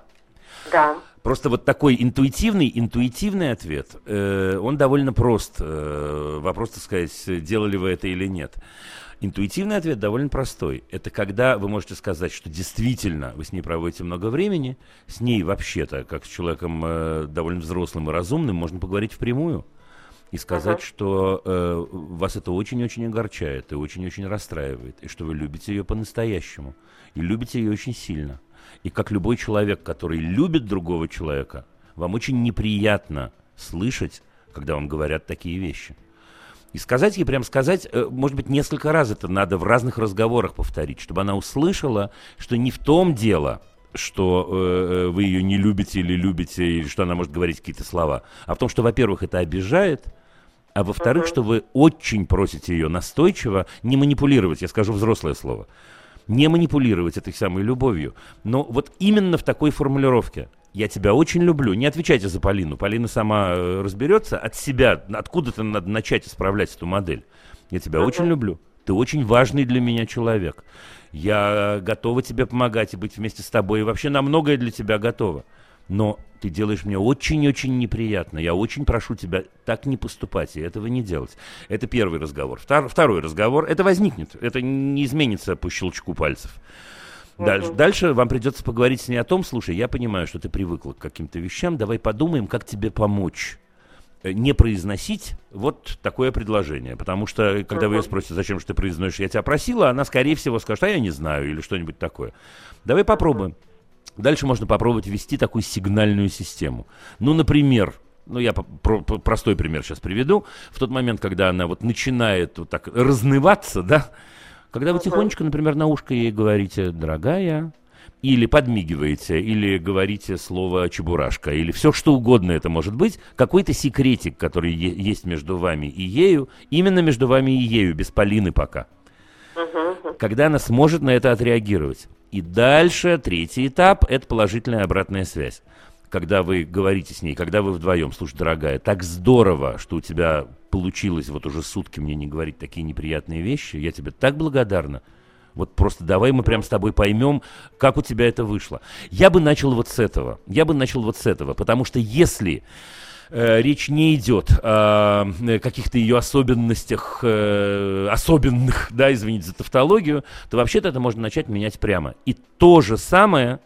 Да. Просто вот такой интуитивный, интуитивный ответ, э, он довольно прост. Э, вопрос, так сказать, делали вы это или нет. Интуитивный ответ довольно простой. Это когда вы можете сказать, что действительно вы с ней проводите много времени, с ней вообще-то, как с человеком э, довольно взрослым и разумным, можно поговорить впрямую и сказать, Ага. что э, вас это очень-очень огорчает и очень-очень расстраивает, и что вы любите ее по-настоящему, и любите ее очень сильно. И как любой человек, который любит другого человека, вам очень неприятно слышать, когда вам говорят такие вещи. И сказать ей, прям сказать, э, может быть, несколько раз это надо в разных разговорах повторить, чтобы она услышала, что не в том дело, что э, э, вы ее не любите или любите, или что она может говорить какие-то слова, а в том, что, во-первых, это обижает, а во-вторых, что вы очень просите ее настойчиво не манипулировать, я скажу взрослое слово, не манипулировать этой самой любовью. Но вот именно в такой формулировке. Я тебя очень люблю. Не отвечайте за Полину. Полина сама э, разберется от себя. Откуда-то надо начать исправлять эту модель. Я тебя очень люблю. Ты очень важный для меня человек. Я готова тебе помогать и быть вместе с тобой. И вообще на многое для тебя готова. Но ты делаешь мне очень-очень неприятно. Я очень прошу тебя так не поступать и этого не делать. Это первый разговор. Втор- второй разговор. Это возникнет. Это не изменится по щелчку пальцев. Дальше, дальше вам придется поговорить с ней о том, слушай, я понимаю, что ты привыкла к каким-то вещам, давай подумаем, как тебе помочь. Э, Не произносить вот такое предложение, потому что, когда вы ее спросите, зачем же ты произносишь, я тебя просила, она, скорее всего, скажет, а я не знаю, или что-нибудь такое. Давай попробуем. Дальше можно попробовать ввести такую сигнальную систему. Ну, например, ну, я про- простой пример сейчас приведу. В тот момент, когда она вот начинает вот так разнываться, да, когда вы тихонечко, например, на ушко ей говорите, дорогая, или подмигиваете, или говорите слово чебурашка, или все что угодно это может быть, какой-то секретик, который есть между вами и ею, именно между вами и ею, без Полины пока когда она сможет на это отреагировать. И дальше, третий этап, это положительная обратная связь. Когда вы говорите с ней, когда вы вдвоем, слушай, дорогая, так здорово, что у тебя получилось вот уже сутки мне не говорить такие неприятные вещи, я тебе так благодарна. Вот просто давай мы прям с тобой поймем, как у тебя это вышло. Я бы начал вот с этого. Я бы начал вот с этого, потому что если э, речь не идет о э, каких-то ее особенностях, э, особенных, да, извините за тавтологию, то вообще-то это можно начать менять прямо. И то же самое,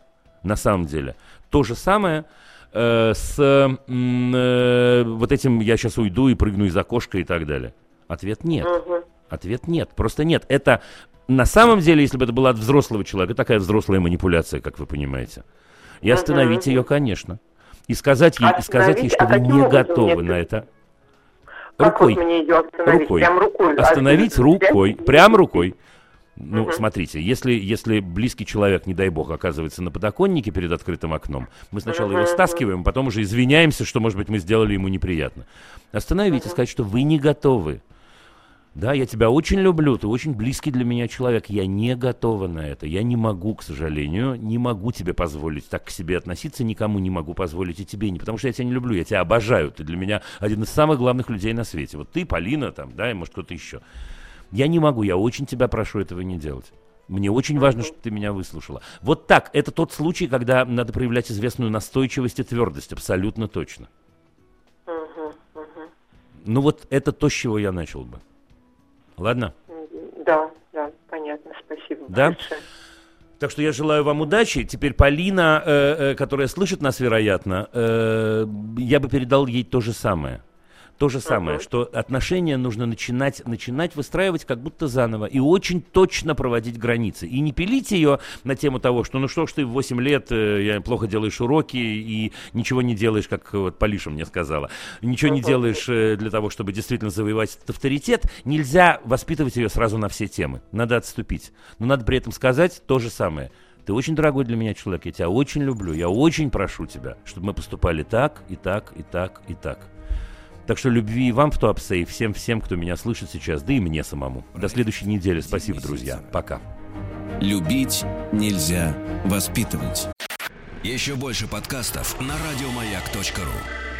на самом деле, то же самое э, с э, вот этим «я сейчас уйду и прыгну из окошка» и так далее. Ответ нет. Ответ нет, просто нет. Это на самом деле, если бы это была от взрослого человека, такая взрослая манипуляция, как вы понимаете. И остановить ее, конечно. И сказать ей, и сказать ей, что А вы не готовы мне на это- это. Как Рукой. вот мне ее остановить? Рукой. Прям рукой. Остановить рукой. Прям рукой. Ну, Мгм. смотрите, если, если близкий человек, не дай бог, оказывается на подоконнике перед открытым окном, мы сначала его Мгм. стаскиваем, потом уже извиняемся, что, может быть, мы сделали ему неприятно. Остановить и сказать, что вы не готовы. Да, я тебя очень люблю, ты очень близкий для меня человек. Я не готова на это. Я не могу, к сожалению, не могу тебе позволить так к себе относиться, никому не могу позволить и тебе не, потому что я тебя не люблю, я тебя обожаю. Ты для меня один из самых главных людей на свете. Вот ты, Полина, там, да, и может кто-то еще. Я не могу, я очень тебя прошу этого не делать. Мне очень важно, чтобы ты меня выслушала. Вот так, это тот случай, когда надо проявлять известную настойчивость и твердость, абсолютно точно. Ну вот это то, с чего я начал бы. Ладно? Да, да, понятно, спасибо. Да? большое. Так что я желаю вам удачи. Теперь Полина, э, э, которая слышит нас, вероятно, э, я бы передал ей то же самое. То же самое, что отношения нужно начинать, начинать выстраивать как будто заново и очень точно проводить границы. И не пилить ее на тему того, что ну что ж ты в 8 лет э, я плохо делаешь уроки и ничего не делаешь, как вот Полиша мне сказала. Ничего не делаешь э, для того, чтобы действительно завоевать этот авторитет. Нельзя воспитывать ее сразу на все темы. Надо отступить. Но надо при этом сказать то же самое. Ты очень дорогой для меня человек, я тебя очень люблю, я очень прошу тебя, чтобы мы поступали так, и так, и так, и так. Так что любви и вам в Туапсе, и всем-всем, кто меня слышит сейчас, да и мне самому. До следующей недели. Спасибо, друзья. Пока. Любить нельзя воспитывать. Еще больше подкастов на радиомаяк.ру